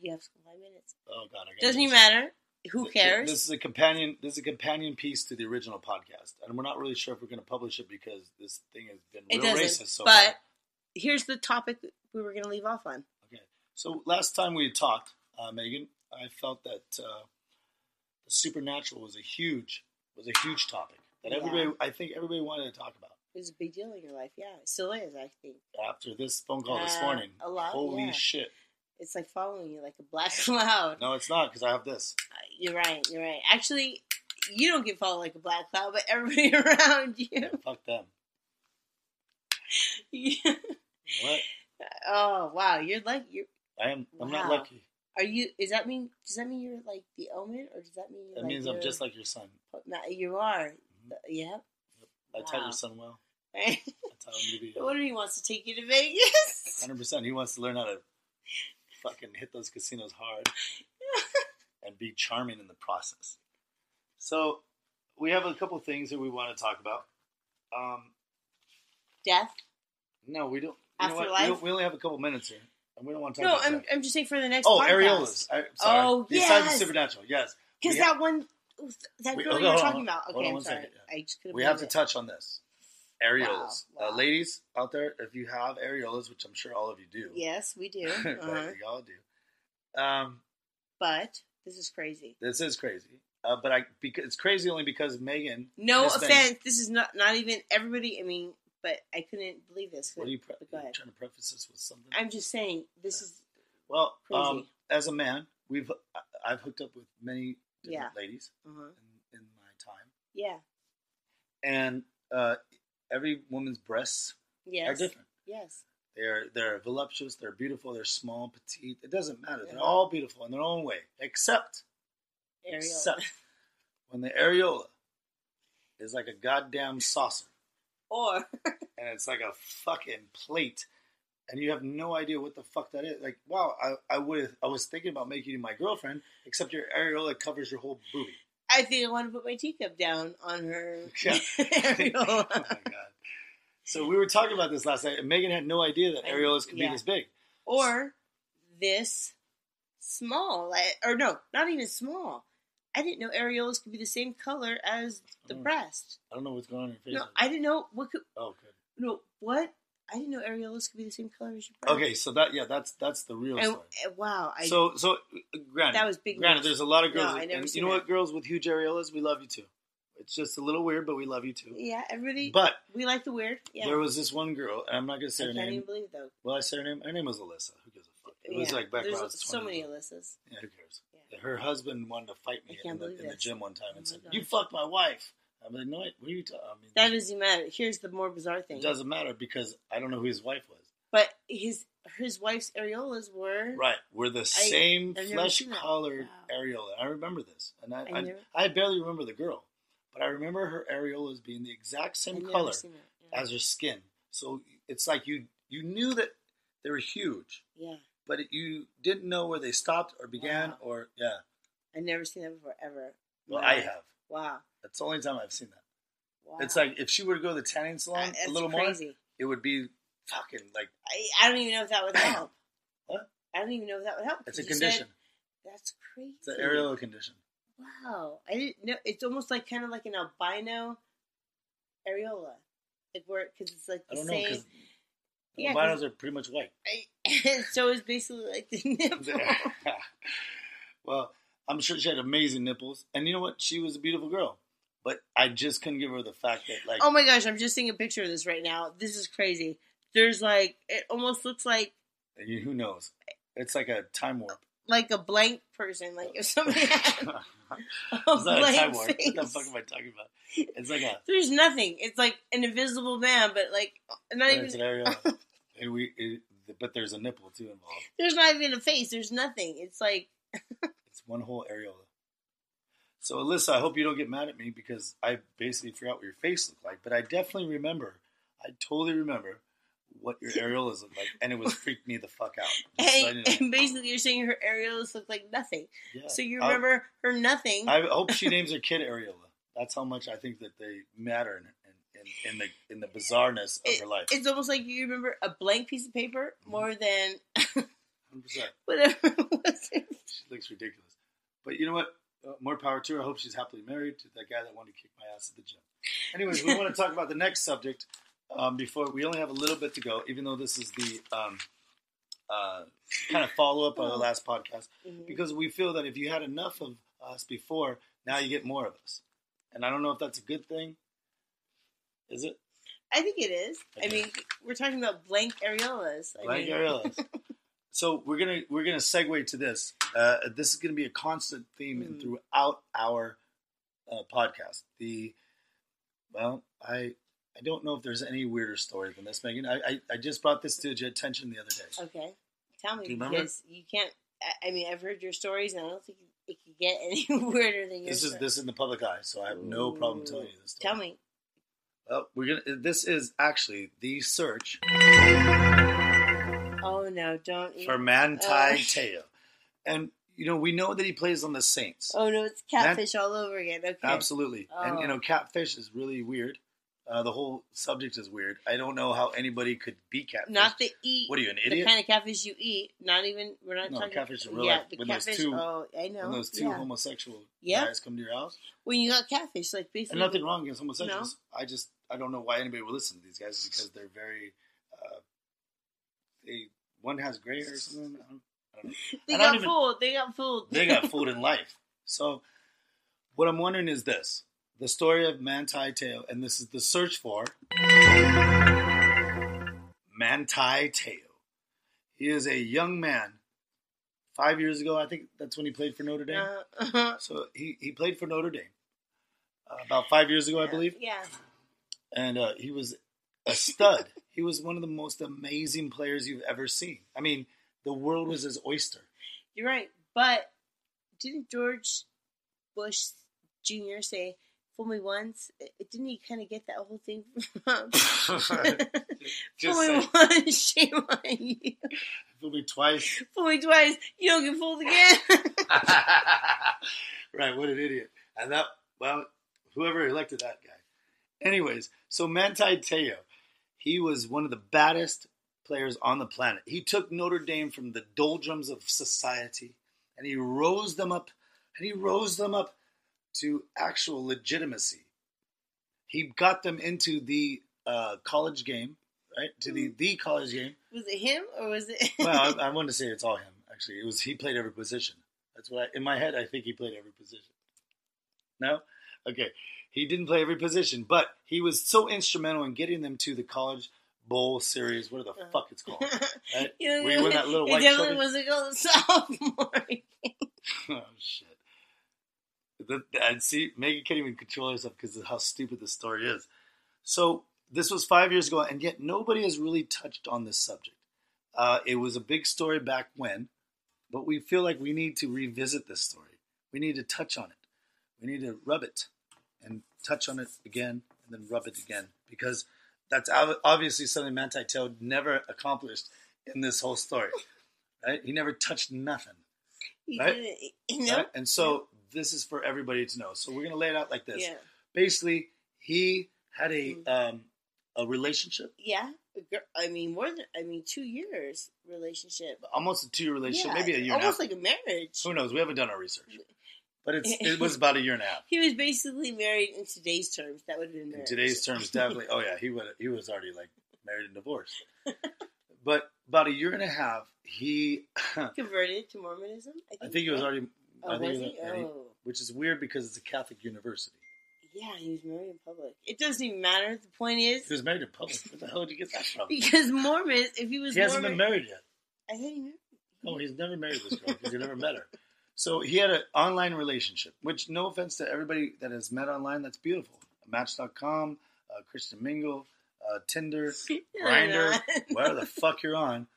You have school five minutes. Oh God, I got Doesn't even matter. Who cares? This is a companion. This is a companion piece to the original podcast, and we're not really sure if we're going to publish it because this thing has been it real racist so but far. here's the topic we were going to leave off on. Okay. So last time we had talked, uh, Megan, I felt that uh, the supernatural was a huge was a huge topic that Yeah. everybody I think everybody wanted to talk about. It was a big deal in your life. Yeah, it still is, I think. After this phone call this Uh, morning, a lot, holy yeah. shit! It's like following you like a black cloud. No, it's not because I have this. Uh, You're right. You're right. Actually, you don't get followed like a black cloud, but everybody around you. Fuck them. Yeah. What? oh wow, you're like you're. I am. I'm not lucky. Are you? Is that mean? Does that mean you're like the omen, or does that mean? You're That like means I'm just like your son. No, you are. Yep. I taught Wow. your son well. I taught him to be if he wants to take you to Vegas. hundred percent. He wants to learn how to fucking hit those casinos hard. and be charming in the process. So we have a couple things that we want to talk about. Um, Death. no, we don't. You know? We, we only have a couple minutes here, and we don't want to talk No, about I'm. I'm just saying for the next. Part. Oh, podcast. areolas. I, sorry. Oh, Besides the yes. supernatural, yes. Because We ha- that one, that We- girl hold you on, were hold talking on. about. Okay, on I'm sorry. second, yeah. I just we have to touch on this. Areolas. Wow, Uh, ladies out there, if you have areolas, which I'm sure all of you do. Yes, we do. Uh-huh. y'all do. Um, But this is crazy. this is crazy. Uh, but I because it's crazy only because Megan. No offense. This is not not even everybody. I mean, but I couldn't believe this. What are you, pre- But go you ahead. trying to preface this with something? I'm just saying this is well, crazy. um, as a man, we've I've hooked up with many different Yeah. ladies uh-huh. in, in my time, yeah. and uh, every woman's breasts Yes. are different. Yes. They're they're voluptuous, they're beautiful, they're small, petite. It doesn't matter. They're all beautiful in their own way, except except when the areola is like a goddamn saucer, or and it's like a fucking plate, and you have no idea what the fuck that is. Like, wow, I I would I was thinking about making you my girlfriend, except your areola covers your whole booby. I think I want to put my teacup down on her. Yeah. Oh my god. So we were talking about this last night, and Megan had no idea that areolas could yeah. be this big. or this small, or no, not even small. I didn't know areolas could be the same color as the Oh. breast. I don't know what's going on in your face. No, I didn't know what could. oh, good. No, what? I didn't know areolas could be the same color as your breast. Okay, so that yeah, that's that's the real And, story. uh, wow, I so so granted, That was big Granted, news. there's a lot of No, girls, I never and you know that. what, girls with huge areolas, we love you too. It's just a little weird, but we love you too. yeah, everybody. But we like the weird. Yeah, there was this one girl, and I'm not gonna I say her name. I can't even believe it, though. Well, I said her name. Her name was Alyssa. Who gives a fuck? It was like back when I There's was so 20. many Alyssas. Yeah, who cares? Yeah. Her husband wanted to fight me in, the, in the gym one time and Oh my said, God. "You fucked my wife." I'm like, "No, what are you talking?" I mean, That doesn't matter. Here's the more bizarre thing. it doesn't matter because I don't know who his wife was. But his his wife's areolas were Right, we're the same I've flesh colored Wow. areola. I remember this, and I I I, never- I barely remember the girl, but I remember her areolas being the exact same color. Yeah. as her skin. So it's like you you knew that they were huge, yeah, but it, you didn't know where they stopped or began, Wow. or yeah. I've never seen that before ever. Well, Wow. I have. Wow. That's the only time I've seen that. wow. It's like if she were to go to the tanning salon That's a little crazy. more, it would be fucking like I, I don't even know if that would help. What? I don't even know if that would help. it's a condition. said- that's crazy. It's an areola condition. Wow, I didn't know. It's almost like kind of like an albino areola, like where because it's like I the don't know same. because Yeah, albinos are pretty much white. I, so it's basically like the nipple. well, I'm sure she had amazing nipples, and you know what? She was a beautiful girl, but I just couldn't give her the fact that like Oh my gosh, I'm just seeing a picture of this right now. This is crazy. There's like it almost looks like you- who knows? It's like a time warp. like a blank person. Like if somebody had it's a a blank warp. face. What the fuck am I talking about? It's like a There's nothing. It's like an invisible man, but like not even. and we, it, but there's a nipple too involved. There's not even a face. There's nothing. It's like It's one whole areola. So Alyssa, I hope you don't get mad at me because I basically forgot what your face looked like, but I definitely remember. I totally remember what your areolas looked like, and it was freaked me the fuck out. Just so and, and basically you're saying her areolas look like nothing. Yeah. So you I- remember her nothing. I, hope she names her kid areola. That's how much I think that they matter in, in, in, the in the bizarreness of It- her life. It's almost like you remember a blank piece of paper Mm-hmm. more than 100%. whatever it was. She looks ridiculous. But you know what? Uh, more power to her. I hope she's happily married to that guy that wanted to kick my ass at the gym. Anyways, we want to talk about the next subject um, before we only have a little bit to go, even though this is the um, uh, kind of follow up on the last podcast, Mhm. because we feel that if you had enough of us before, now you get more of us. And I don't know if that's a good thing. Is it? I think it is. I mean, we're talking about blank areolas. I Blank mean, areolas. so we're gonna we're gonna segue to this. Uh, this is gonna be a constant theme Mm. throughout our uh, podcast. The well, I I don't know if there's any weirder story than this, Megan. I I, I just brought this to your attention the other day. Okay, tell me Do you remember? you can't. I- I mean, I've heard your stories, and I don't think it could get any weirder than yours. This is this is in the public eye, so I have no problem telling you this. Story. Tell me. Well, we're gonna. This is actually the search Oh no! Don't. for Manti Uh. Teo, and you know, we know that he plays on the Saints. Oh no, it's catfish all over again. Okay. Absolutely. And, you Oh. know, catfish is really weird. Uh, the whole subject is weird. I don't know how anybody could be catfish. Not the eat. What are you, an idiot? The kind of catfish you eat. Not even. We're not No, talking. catfish in real yeah, the When those catfish. two- oh, I know. when those two yeah. homosexual Yeah. guys come to your house. When you got catfish, like And nothing wrong against homosexuals. I just I don't know why anybody would listen to these guys because they're very they one has gray hair or something. I don't, I don't know. They I don't got even- fooled. They got fooled. They got fooled in life. So what I'm wondering is this: the story of Manti Te'o, and this is the search for Manti Te'o. He is a young man. Five years ago, I think that's when he played for Notre Dame. Uh, So he, he played for Notre Dame uh, about five years ago, I believe, Yeah. and uh, he was a stud. He was one of the most amazing players you've ever seen. I mean, the world was his oyster. You're right. But didn't George Bush Jr. say, fool me once? Didn't he kind of get that whole thing from. Just fool me once, shame on you. fool me twice. Fool me twice, you don't get fooled again. right, what an idiot. And that, well, whoever elected that guy. Anyways, so Manti Te'o, he was one of the baddest players on the planet. He took Notre Dame from the doldrums of society and he rose them up, and he rose them up to actual legitimacy. He got them into the uh, college game, right? To the, the college game. was it him or was it. Well, I, I want to say it's all him. Actually, it was he played every position. That's what I, in my head I think he played every position. No, okay, he didn't play every position, but he was so instrumental in getting them to the college bowl series. What the fuck it's called? Right? You know, Where you win that little it white definitely trophy? wasn't called the sophomore. oh shit! The, and see, Megan can't even control herself because of how stupid the story is. So this was five years ago, and yet nobody has really touched on this subject. Uh, it was a big story back when, but we feel like we need to revisit this story. We need to touch on it. We need to rub it and touch on it again, and then rub it again because that's obviously something Manti Te'o never accomplished in this whole story. Right? He never touched nothing. He Right? didn't, you know? Right? And so this is for everybody to know. So we're gonna lay it out like this. Yeah. Basically, he had a Mm. um, a relationship, Yeah. I mean, more than, I mean, two years relationship. almost a two year relationship, yeah, maybe a year and a half. Almost like a marriage. Who knows? We haven't done our research, but it's it was about a year and a half. He was basically married in today's terms. That would have been In today's terms, definitely. Oh yeah, he would he was already like married and divorced. But about a year and a half, he Converted to Mormonism? I think, I think he was already. Oh, I think was he was- yeah, he- Oh. which is weird because it's a Catholic university. Yeah, he was married in public. It doesn't even matter. The point is, He was married in public. Where the hell did you get that from? because Mormons, if he was He hasn't been married yet. I thought he oh, married. No, he's never married this girl because he never met her. So he had an online relationship, which, no offense to everybody that has met online, that's beautiful. Match.com, uh, Christian Mingle, uh, Tinder, Grindr, whatever the fuck you're on.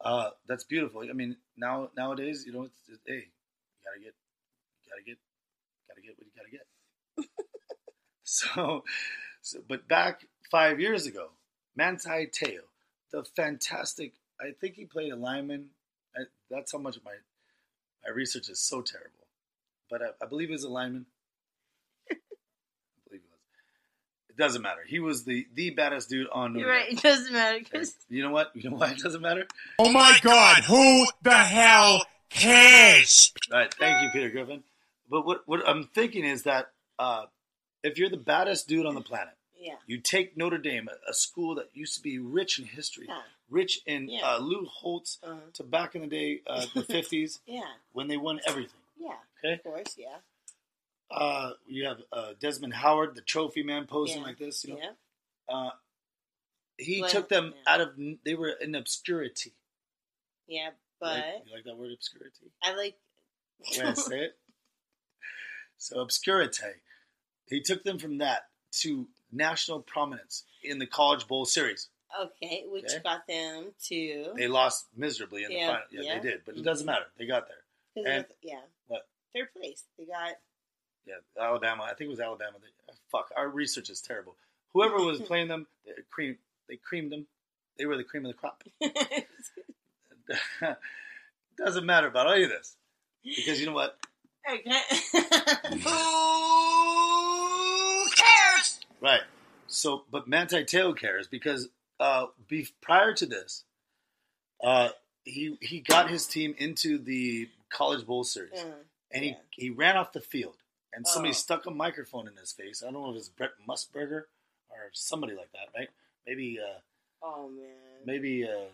Uh, that's beautiful. I mean, now nowadays, you know, it's, it's hey, you gotta get, you gotta get, gotta get what you gotta get. so, so, but back five years ago, Manti Te'o, the fantastic. I think he played a lineman. I, that's how much my my research is so terrible, but I, I believe he was a lineman. I believe he was. It doesn't matter. He was the the baddest dude on. You're right. Dame. It doesn't matter because you know what? You know why it doesn't matter? Oh my god, who the hell cares? All right, thank you, Peter Griffin. But what what I'm thinking is that uh, if you're the baddest dude on the planet, yeah, you take Notre Dame, a, a school that used to be rich in history, Yeah. Rich in Yeah. uh, Lou Holtz Uh-huh. to back in the day, uh, the 50s, yeah, when they won everything. yeah. Okay. Of course, yeah, Uh, you have uh, Desmond Howard, the trophy man, posing Yeah. like this. You know, yeah, uh, he Well, took them yeah. out of. They were in obscurity. yeah. You But like, you like that word, obscurity? I like. Way I say it. So obscurity. He took them from that to national prominence in the College Bowl series. Okay, which Okay. got them to. They lost miserably in the final. Yeah, yeah. they did, but it mm. doesn't matter. They got there. and- of- yeah. What? Third place. They got. Yeah, Alabama. I think it was Alabama. They, uh, fuck, our research is terrible. Whoever was playing them, they cream, they creamed them. They were the cream of the crop. doesn't matter about any of this. because you know what? Hey, can Who cares? Right. So, but Manti Te'o cares because uh, be, prior to this, uh, he he got his team into the College Bowl series, I, and he, yeah. he ran off the field, and somebody Oh. stuck a microphone in his face. I don't know if it was Brent Musburger or somebody like that, right? Maybe uh, oh man. maybe uh,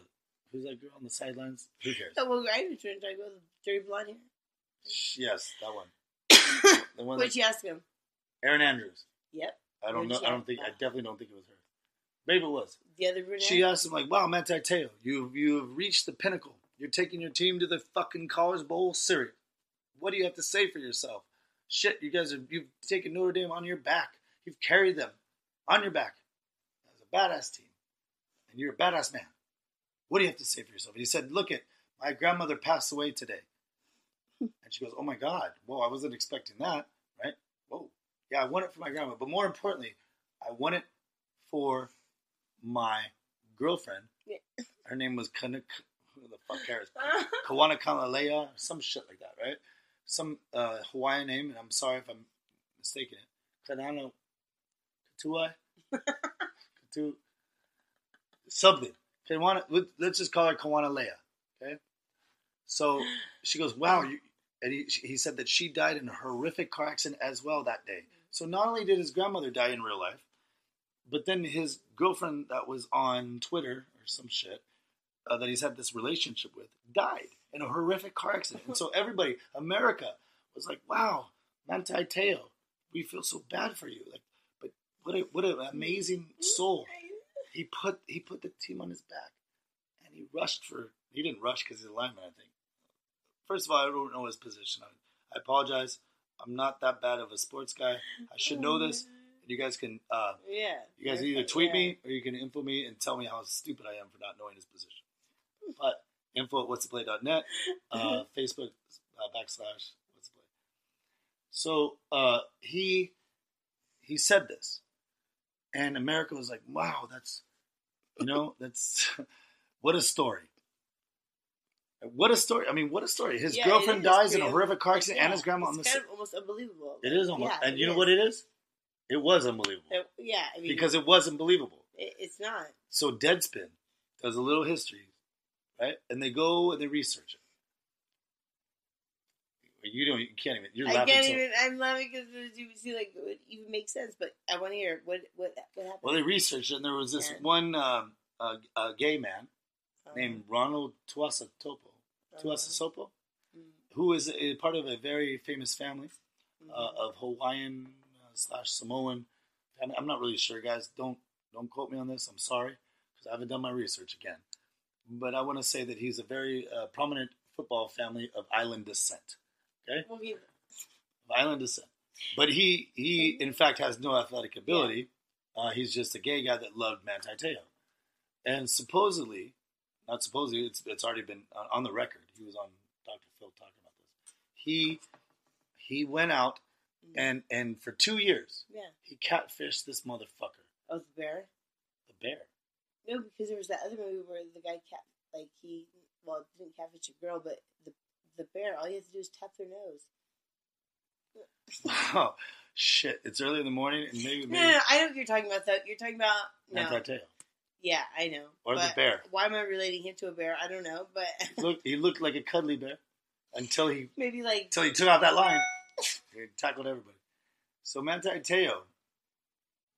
who's that girl on the sidelines? Who cares? So, well, I was trying to talk about the dirty blonde hair. Yes, that one. The one What'd you ask him? Erin Andrews. Yep. I don't What'd know. I don't think. I definitely don't think it was her. Maybe it was. The other brunette. She asked him like, "Wow, Manti Te'o, you you have reached the pinnacle. You're taking your team to the fucking College Bowl series. What do you have to say for yourself? Shit, you guys have you've taken Notre Dame on your back. You've carried them on your back as a badass team, and you're a badass man. What do you have to say for yourself?" And he said, "Look it, my grandmother passed away today." And she goes, "Oh my God! Whoa, I wasn't expecting that, right? Whoa, yeah, I won it for my grandma, but more importantly, I won it for my girlfriend. Yeah. Her name was Kana, who the fuck cares? Kawana Kalalea, some shit like that, right? Some uh, Hawaiian name, and I'm sorry if I'm mistaken it. Kanano Katua? Katu something. Kawana, let- let's just call her Kawana Leia, okay? So she goes, wow, you, and he, he said that she died in a horrific car accident as well that day. So not only did his grandmother die in real life, but then his girlfriend that was on Twitter or some shit uh, that he's had this relationship with died in a horrific car accident. And so everybody, America, was like, "Wow, Manti Te'o, we feel so bad for you." Like, but what a what an amazing soul. He put he put the team on his back, and he rushed for. He didn't rush because he's a lineman. I think. First of all, I don't know his position. I, I apologize. I'm not that bad of a sports guy. I should know this. You guys can uh, Yeah. you guys either tweet yeah. me or you can info me and tell me how stupid I am for not knowing his position. But info at what's the play.net, uh, Facebook uh, backslash what's the play. So uh, he he said this, and America was like, "Wow, that's you know that's what a story." What a story! I mean, what a story! His Yeah, girlfriend dies in a horrific car accident, and his grandma it's on the. kind of almost unbelievable. It is almost, Yeah, and you know what it is? It was unbelievable It- yeah, I mean, because it was unbelievable. it, it's not. So Deadspin does a little history, right? And they go and they research it. You don't. You can't even. You're I laughing. can't so- even. I'm laughing because it see like it would even make sense. But I want to hear what what what happened. Well, they researched and there was this Yeah. one um, uh, uh, gay man Um, named Ronald Tuasa Topo, Tuasa Sopo, Mm. who is a, part of a very famous family Mm-hmm. uh, of Hawaiian slash Samoan. I'm not really sure, guys. Don't don't quote me on this. I'm sorry because I haven't done my research again. But I want to say that he's a very uh, prominent football family of island descent. Okay, Well, he- of island descent. But he he in fact has no athletic ability. Uh, he's just a gay guy that loved Manti Te'o, and supposedly, not supposedly, it's it's already been uh, on the record. He was on Dr. Phil talking about this. He he went out Mm-hmm. and and for two years yeah. he catfished this motherfucker, Oh, the bear. the bear. No, because there was that other movie where the guy cat like he well didn't catfish a girl, but the the bear all you have to do is tap their nose. Oh shit! It's early in the morning, and maybe No, no, no, I know what you're talking about. Though you're talking about no, Teo. yeah, I know. Or the bear. Why am I relating him to a bear? I don't know, but Look, he looked like a cuddly bear until he maybe like until he took out that line. He tackled everybody. So Manti Te'o,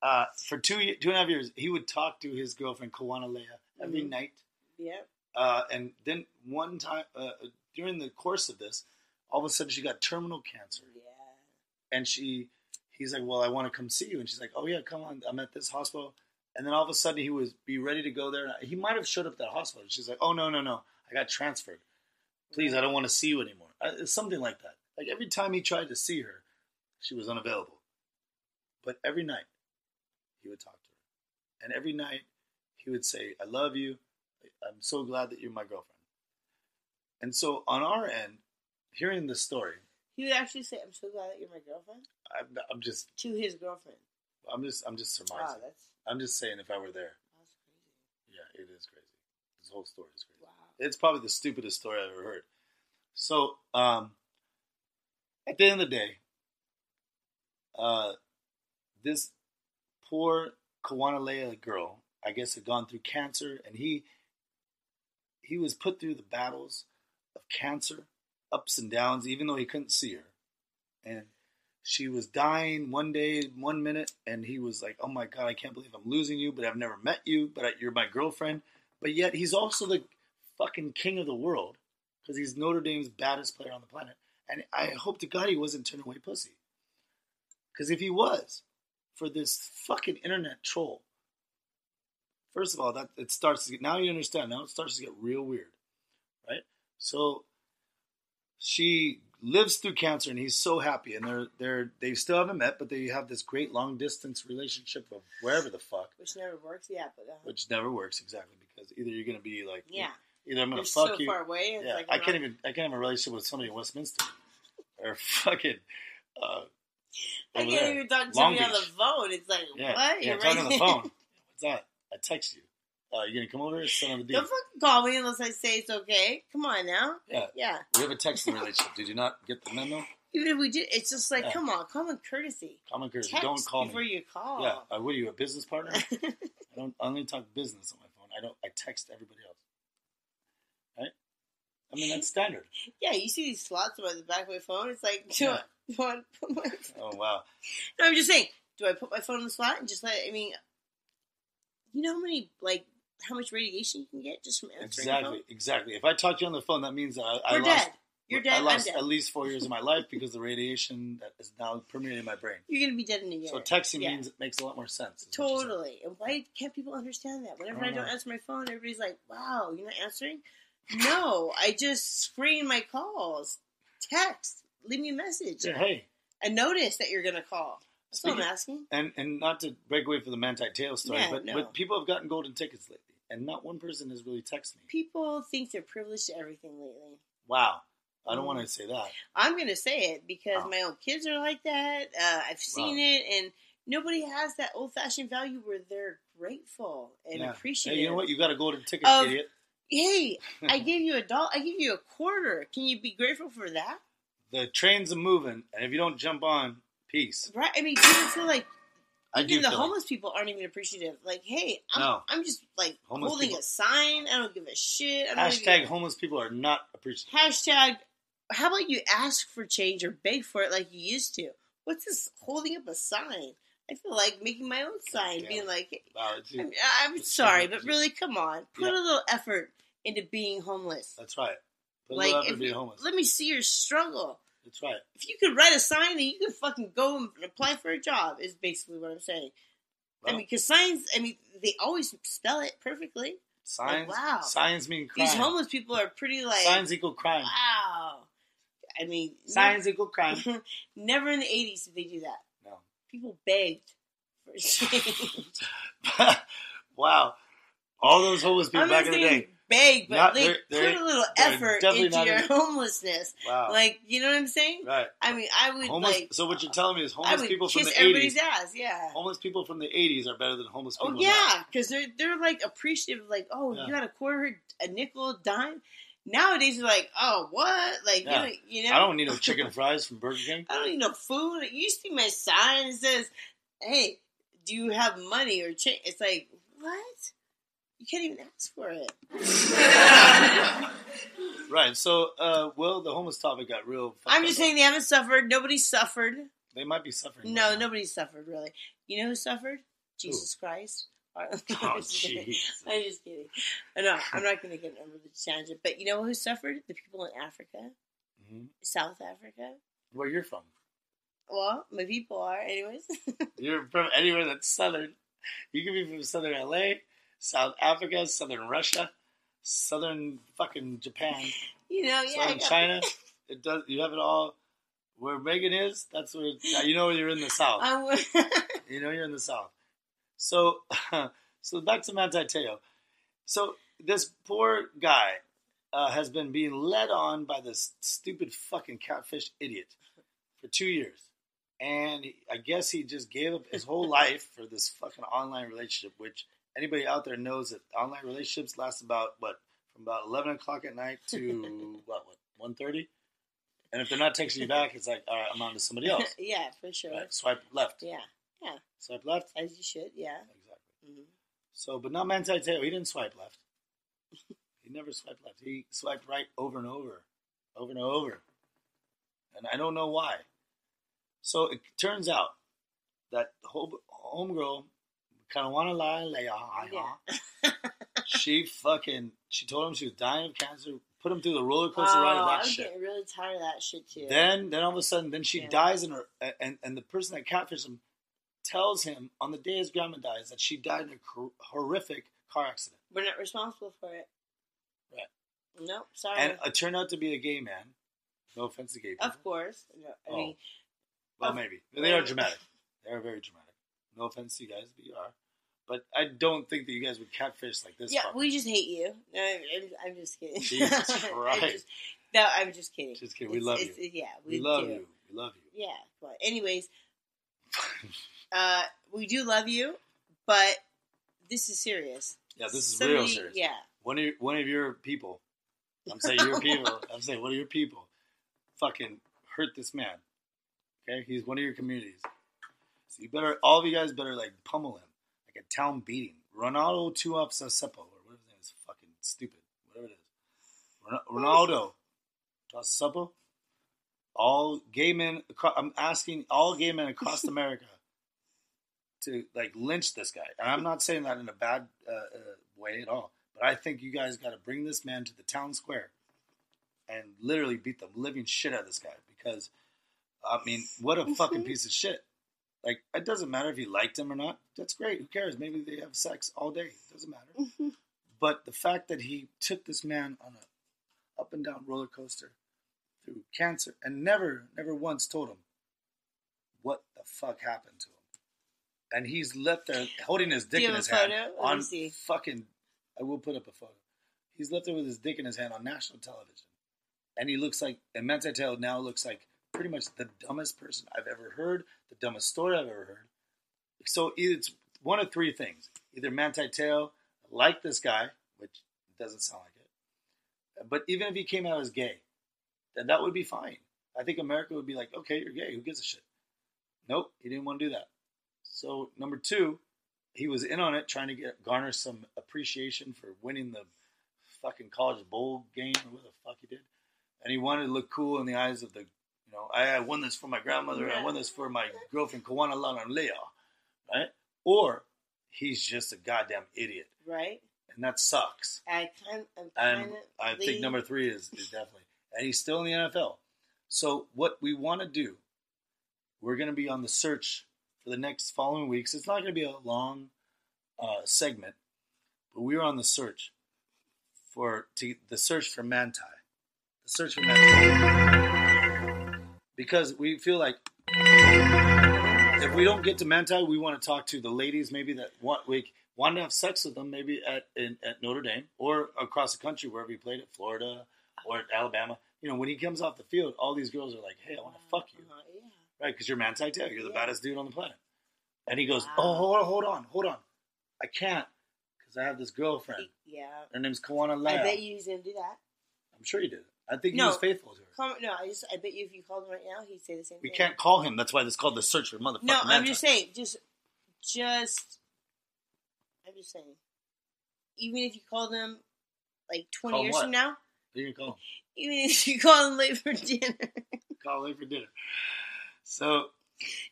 uh, for two two and a half years, he would talk to his girlfriend Kawana Leia every Mhm. night. yeah, Uh, and then one time uh, during the course of this, all of a sudden she got terminal cancer, yeah. and she, he's like, "Well, I want to come see you," and she's like, "Oh yeah, come on, I'm at this hospital." And then all of a sudden he was be ready to go there. He might have showed up at that hospital. She's like, "Oh no, no, no, I got transferred. Please, I don't want to see you anymore." Uh, It's something like that. Like every time he tried to see her, she was unavailable. But every night he would talk to her, and every night he would say, "I love you. I'm so glad that you're my girlfriend." And so on our end, hearing this story, He would actually say, "I'm so glad that you're my girlfriend." I'm, I'm just, To his girlfriend. I'm just, I'm just Wow, surmising. that's I'm just saying if I were there, that's crazy. yeah, it is crazy. This whole story is crazy. Wow. It's probably the stupidest story I've ever heard. So, um, at the end of the day, uh, this poor Kawanalea girl, I guess, had gone through cancer, and he he was put through the battles of cancer, ups and downs, even though he couldn't see her, and she was dying one day, one minute, and he was like, "Oh my God, I can't believe I'm losing you, but I've never met you, but I, you're my girlfriend." But yet he's also the fucking king of the world because he's Notre Dame's baddest player on the planet. And I hope to God he wasn't turning away pussy. Because if he was, for this fucking internet troll, first of all, that it starts to get now you understand. Now it starts to get real weird, right? So she lives through cancer, and he's so happy, and they're they're they still haven't met, but they have this great long distance relationship of wherever the fuck, Which never works. Yeah, but uh, which never works exactly because either you're gonna be like yeah, either I'm gonna they're fuck so you. far away. Yeah, like I can't even I can't have a relationship with somebody in Westminster or fucking uh, I can't there. even talk to Long me on the phone. It's like Yeah, what? yeah, You're talking on the phone. What's that? I text you. Uh, you gonna come over? Son of a D. Don't fucking call me unless I say it's okay. Come on now. Yeah, Yeah. we have a texting relationship. Did you not get the memo? Even if we did, it's just like, Yeah. come on, common courtesy. Common courtesy. Text Don't call me. before me. you call. Yeah, uh, what are you, a business partner? I don't. I only talk business on my phone. I don't. I text everybody else. I mean that's standard. yeah, you see these slots by the back of my phone. It's like, do, Yeah. I, do I put my? Oh wow. No, I'm just saying. Do I put my phone in the slot and just let? I mean, you know how many like how much radiation you can get just from answering Exactly. Exactly. If I talk to you on the phone, that means I, I lost. dead. You're dead. I lost dead. at least four years of my life because the radiation that is now permeating my brain. You're gonna be dead in a year. So texting Yeah. means it makes a lot more sense. is what you're saying. Totally. And why can't people understand that? Whenever I I don't don't answer my phone, everybody's like, "Wow, you're not answering." No, I just screen my calls. Text. Leave me a message. Yeah, hey, A notice that you're gonna call. That's what I'm asking. and and not to break away from the Manti Te'o story, Yeah, but no. but people have gotten golden tickets lately, and not one person has really texted me. People think they're privileged to everything lately. Wow, I don't Mm. want to say that. I'm gonna say it because Wow. my own kids are like that. Uh, I've seen Wow. it, and nobody has that old fashioned value where they're grateful and Yeah. appreciative. Hey, you know what? You got a golden ticket, Of- idiot. Hey, I gave you a dollar. I gave you a quarter. Can you be grateful for that? The trains are moving, and if you don't jump on, peace. Right? I mean, people feel like I do even the feel homeless people aren't even appreciative. Like, hey, I'm, No. I'm just like Homeless holding people- a sign. I don't give a shit. I like, don't hashtag even- homeless people are not appreciative. hashtag. How about you ask for change or beg for it like you used to? What's this holding up a sign? I feel like making my own sign, damn being like, Wow, I'm, I'm sorry, but really, come on, put Yeah. a little effort into being homeless. that's right. Put like, if you- homeless. let me see your struggle. That's right. If you could write a sign, then you could fucking go and apply for a job. Is basically what I'm saying. I mean, because signs, I mean, they always spell it perfectly. signs. wow. Signs mean crime. These homeless people are pretty like, signs equal crime. wow. I mean, Signs equal crime. Never, never in the 80s did they do that. No. People begged for change. wow. All those homeless people I'm back in the day. Beg, but Not- like, they're- they're- put a little effort into your in- homelessness. Wow. Like, you know what I'm saying? right. I mean, I would Homeless. like. so what you're uh, telling me is homeless people from the everybody's 80s. ass. Yeah. Homeless people from the 80s are better than homeless oh, people. Oh yeah, because they're they're like appreciative. Like, oh, Yeah. you got a quarter, a nickel, dime. Nowadays, you're like, oh, what? Like, Yeah. you, know, you know, I don't need no chicken fries from Burger King. I don't need no food. You see my sign that says, "Hey, do you have money or change?" It's like, what? You can't even ask for it. Right. So, uh, well, the homeless topic got real. I'm just saying they haven't suffered. Nobody suffered. they might be suffering. No, right nobody suffered really. You know who suffered? Jesus Christ. Oh, I'm just kidding. I'm just kidding. No, I'm not going to get over the tangent. But you know who suffered? The people in Africa, Mhm. South Africa. Where you're from? Well, my people are, anyways. You're from anywhere that's southern. You can be from southern LA, South Africa, southern Russia, southern fucking Japan, you know, yeah. Southern China. It does. You have it all. Where Megan is, that's where you know you're in the south. You know you're in the south. So, so back to Manti Te'o. So this poor guy uh, has been being led on by this stupid fucking catfish idiot for two years, and I guess he just gave up his whole life for this fucking online relationship. Which anybody out there knows that online relationships last about what from about eleven o'clock at night to what what one thirty. And if they're not texting you back, it's like, all right, I'm on to somebody else. yeah, for sure. Right? Swipe left. Yeah, yeah, Swipe left. as you should. Yeah. Exactly. Mhm. So, but not Manti Te'o. He didn't swipe left. he never swiped left. He swiped right over and over, over and over. And I don't know why. So it turns out that home, homegirl, Kanawana Yeah. she fucking, she told him she was dying of cancer, put him through the roller coaster ride Oh, of that I'm shit. getting really tired of that shit too. Then, then all of a sudden, then she Yeah. dies in her, and and the person that catfished him tells him on the day his grandma dies that she died in a hor- horrific car accident, We're not responsible for it. Right. Nope. Sorry. and it turned out to be a gay man. No offense to gay people. of course. No, I Oh. mean, well, of- maybe they are dramatic. They are very dramatic. No offense to you guys, but you are. But I don't think that you guys would catfish like this. yeah, fucker. we just hate you. No, I'm, I'm just kidding. Jesus I'm Christ. just- no, I'm just kidding. Just kidding. We It's- love it's- you. Yeah, we, we, love do. you. We love you. Yeah. But anyways, uh, we do love you, but this is serious. Yeah, this is Somebody- real serious. Yeah. One of your, one of your people. I'm saying your people. I'm saying one of your people. Fucking hurt this man. Okay, he's one of your communities. So you better, all of you guys better like pummel him a town beating. Ronaldo two up Sasepo or whatever his name is. Fucking stupid. Whatever it is. Ron- Ronaldo Sasepo. All gay men. I'm asking all gay men across America to like lynch this guy. And I'm not saying that in a bad uh, uh, way at all. But I think you guys got to bring this man to the town square and literally beat the living shit out of this guy because, I mean, what a fucking piece of shit. Like, it doesn't matter if you liked him or not. That's great. Who cares? Maybe they have sex all day. It doesn't matter. but the fact that he took this man on a up and down roller coaster through cancer and never, never once told him what the fuck happened to him. And he's left there holding his dick in his hand? Let on fucking. I will put up a photo. He's left there with his dick in his hand on national television, and he looks like. And Manti now looks like pretty much the dumbest person I've ever heard, the dumbest story I've ever heard. So it's one of three things: either Manti Te'o liked this guy, which doesn't sound like it, but even if he came out as gay, then that would be fine. I think America would be like, okay, you're gay. Who gives a shit? Nope, he didn't want to do that. So number two, he was in on it, trying to get garner some appreciation for winning the fucking college bowl game or what the fuck he did, and he wanted to look cool in the eyes of the, you know, I, I won this for my grandmother, I won this for my girlfriend Kawana Lana Lea, right? Or he's just a goddamn idiot, Right. and that sucks. I kind. I'm And. I think number three is, is definitely, and he's still in the NFL. So what we want to do, we're going to be on the search for the next following weeks. It's not going to be a long uh, segment, but we're on the search for to, the search for Manti, the search for Manti, because we feel like if we don't get to Manti, we want to talk to the ladies maybe that want we want to have sex with them maybe at in, at Notre Dame or across the country wherever he played at Florida or at Alabama. You know, when he comes off the field, all these girls are like, "Hey, I want to fuck you." Uh, yeah. right? Because you're Manti Te'o, you're the Yeah. baddest dude on the planet. And he goes, Wow. "Oh, hold on, hold on, hold on, I can't because I have this girlfriend. Yeah. Her name's Kawana I bet you he's gonna do that. I'm sure he did. I think he was faithful to her. Come, no, I just. I bet you if you called him right now, he'd say the same We thing. We can't call him. That's why this called the search for motherfucking No, I'm just saying. Just, just. I'm just saying. Even if you called him, like 20 Call years what? from now, You can call him. even if you call him late for dinner. Call him for dinner. So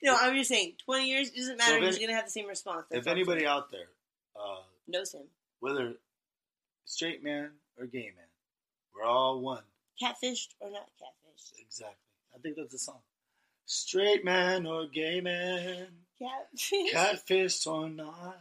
no, I'm just saying. 20 years doesn't matter. if he's any- gonna have the same response. That's if anybody saying. out there, uh, knows him, whether straight man or gay man, we're all one. Catfished or not catfished, Exactly. I think that's the song. Straight man or gay man, catfish. catfish or not.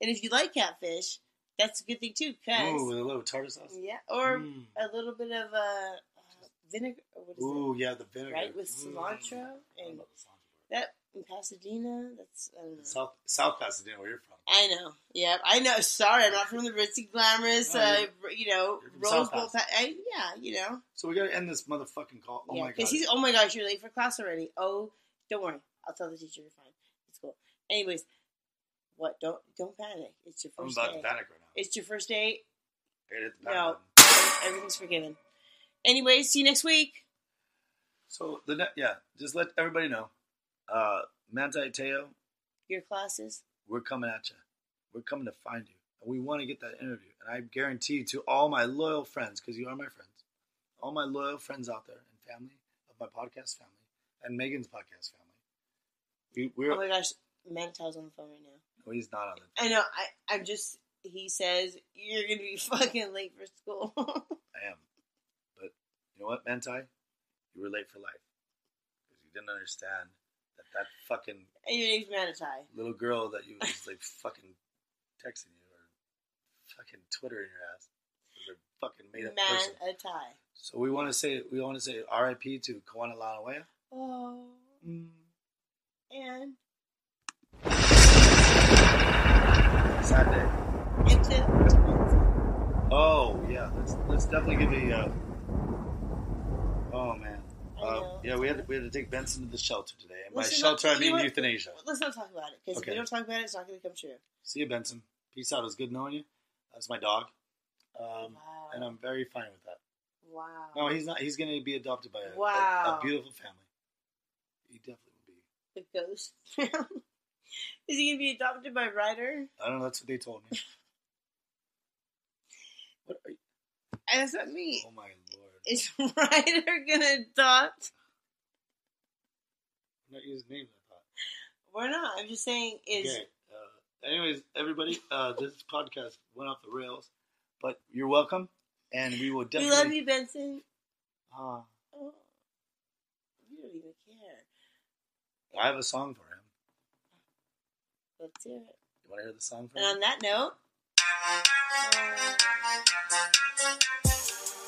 and if you like catfish, that's a good thing too. Cause Ooh, with a little tartar sauce. yeah, or Mm. a little bit of uh, uh, vinegar. Or what is Ooh, yeah, the vinegar. Right, with Mm. cilantro I and- love the cilantro. That in Pasadena. That's I don't know. South South Pasadena, where you're from. I know. Yeah, I know. Sorry, I'm not from the ritzy, glamorous, No, uh, you're- know, Rose Bowl. Pa- I, yeah, you know. So we gotta end this motherfucking call. Oh yeah, my god. because he's. Oh my gosh, you're late for class already. Oh, don't worry. I'll tell the teacher you're fine. It's cool. Anyways, what? Don't don't panic. It's your first. I'm about day. to panic right now. It's your first day. Hey, hit the panic No, everything's forgiven. Anyways, see you next week. So the ne- yeah, just let everybody know. Uh, Manti Te'o, Your classes. we're coming at you. We're coming to find you, and we want to get that interview. And I guarantee to all my loyal friends, because you are my friends, all my loyal friends out there and family of my podcast family and Megan's podcast family. We, we're Oh my gosh, Mantel's on the phone right now. no, he's not on the. Phone. I know. I I'm just. He says you're gonna be fucking late for school. I am, but you know what, Manti, you were late for life because you didn't understand that fucking and your name's Manti Te'o. little girl that you was like fucking texting you or fucking twittering your ass was a fucking made up person. Manti Te'o. So we want to say we want to say R.I.P. to Kawana Lanawea. Oh. And Sad day. and to, to Oh yeah, let's let's definitely give a. Uh, oh man. Uh, yeah, we had to, we had to take Benson to the shelter today, and by Listen, shelter I mean what? euthanasia. let's not talk about it because Okay. if we don't talk about it, it's not gonna come true. See you, Benson. Peace out. It was good knowing you. That's my dog, um, Wow. and I'm very fine with that. Wow. No, he's not. He's going to be adopted by a, a- a, Wow. beautiful family. He definitely will be. the ghost. Is he gonna be adopted by Ryder? I don't know. That's what they told me. what are you? And That's not me. Oh my! Is Ryder gonna adopt? I'm not using names. I thought. We're not. I'm just saying. Is Okay. Uh, anyways, everybody, uh, this podcast went off the rails, but you're welcome, and we will we definitely. love you, Benson? Ah, Oh, you don't even care. I have a song for him. Let's hear it. You want to hear the song for And him? on that note,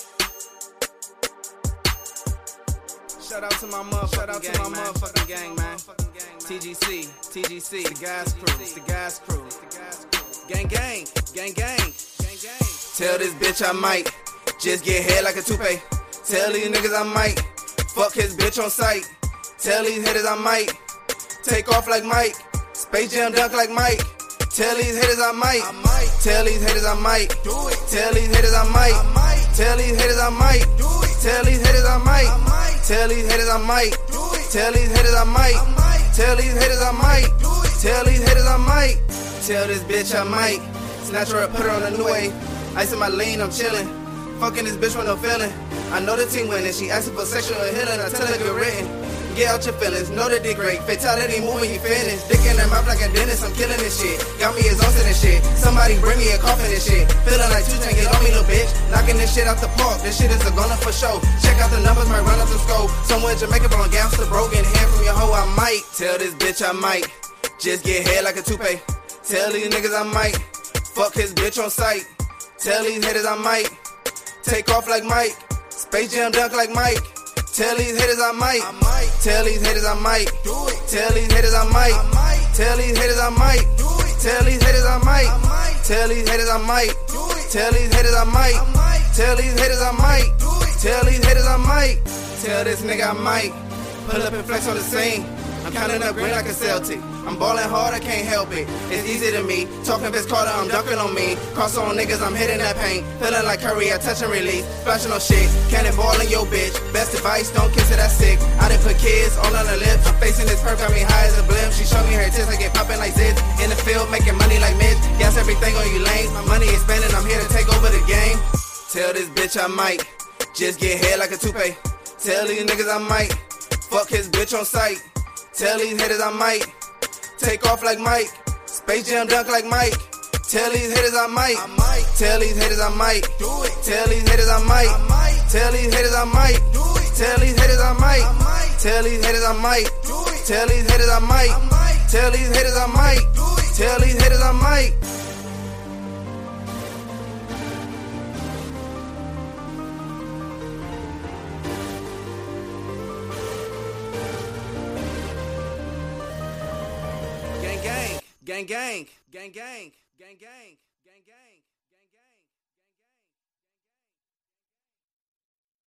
Shout out to my motherfucking Shout out to my motherfucking gang, man. TGC, TGC, the guys crew, it's the guys crew. Gang, gang, gang, gang, gang, gang. Tell this bitch I might just get head like a toupee. Tell these niggas I might fuck his bitch on sight. Tell these haters I might take off like Mike. Space Jam dunk like Mike. Tell these haters I might. might Tell these haters I might. Do it. Tell these haters I might. might Tell these haters I might. Do it. Tell these haters I might. Tell these haters I might. Tell these haters I might. Tell these haters I might. Tell these haters I might. Tell this bitch I might. Snatch her up, put her on the new way. Ice in my lane, I'm chillin'. Fucking this bitch with no feeling. I know the team winning. She asking for sexual healing. I tell her get written. Get out your feelings, know that they great. Fatality moving, you finish. Dick in her mouth like a dentist, I'm killing this shit. Got me exhausted and shit. Somebody bring me a coffin and shit. Feeling like two tank, get on me, little bitch. Knocking this shit out the park. This shit is a gunner for show. Check out the numbers, might run up the scope. Somewhere in Jamaica, blowing gangster, broken hand from your hoe. I might tell this bitch I might just get head like a toupee. Tell these niggas I might fuck his bitch on sight. Tell these haters I might take off like Mike. Space Jam dunk like Mike. Tell these haters I might. Tell these haters I might. Do it. Tell these haters I might. Tell these haters I might. Do it. Tell these haters I might. Tell these haters I might. Do it. Tell these haters I might. Tell these haters I might. Do it. Tell these haters I might. Tell this nigga I might. Pull up and flex on the scene. I'm counting up green like a Celtic. I'm balling hard, I can't help it. It's easy to me. Talking Vince Carter, I'm dunking on me. Cross on niggas, I'm hitting that paint. Feeling like Curry, I touch and release. Flashing on shit. Cannonball in your bitch. Best advice, don't kiss it, that's sick. I done put kids all on her lips. I'm facing this perk, got me high as a blimp. She showed me her tits, I get popping like zits. In the field, making money like Mitch. Gas everything on you lanes. My money is spending, I'm here to take over the game. Tell this bitch I might just get head like a toupee. Tell these niggas I might fuck his bitch on sight. Tell these haters I might take off like Mike. Space Jam dunk like Mike. Tell these haters I might. Tell these haters I might. Do it. Tell these haters I might. Tell these haters I might. Do it. Tell these haters I might. Tell these haters I might. Do it. Tell these haters I might. Tell these haters I might. Do it. Tell these haters I might. Gang gang, gang gang, gang gang.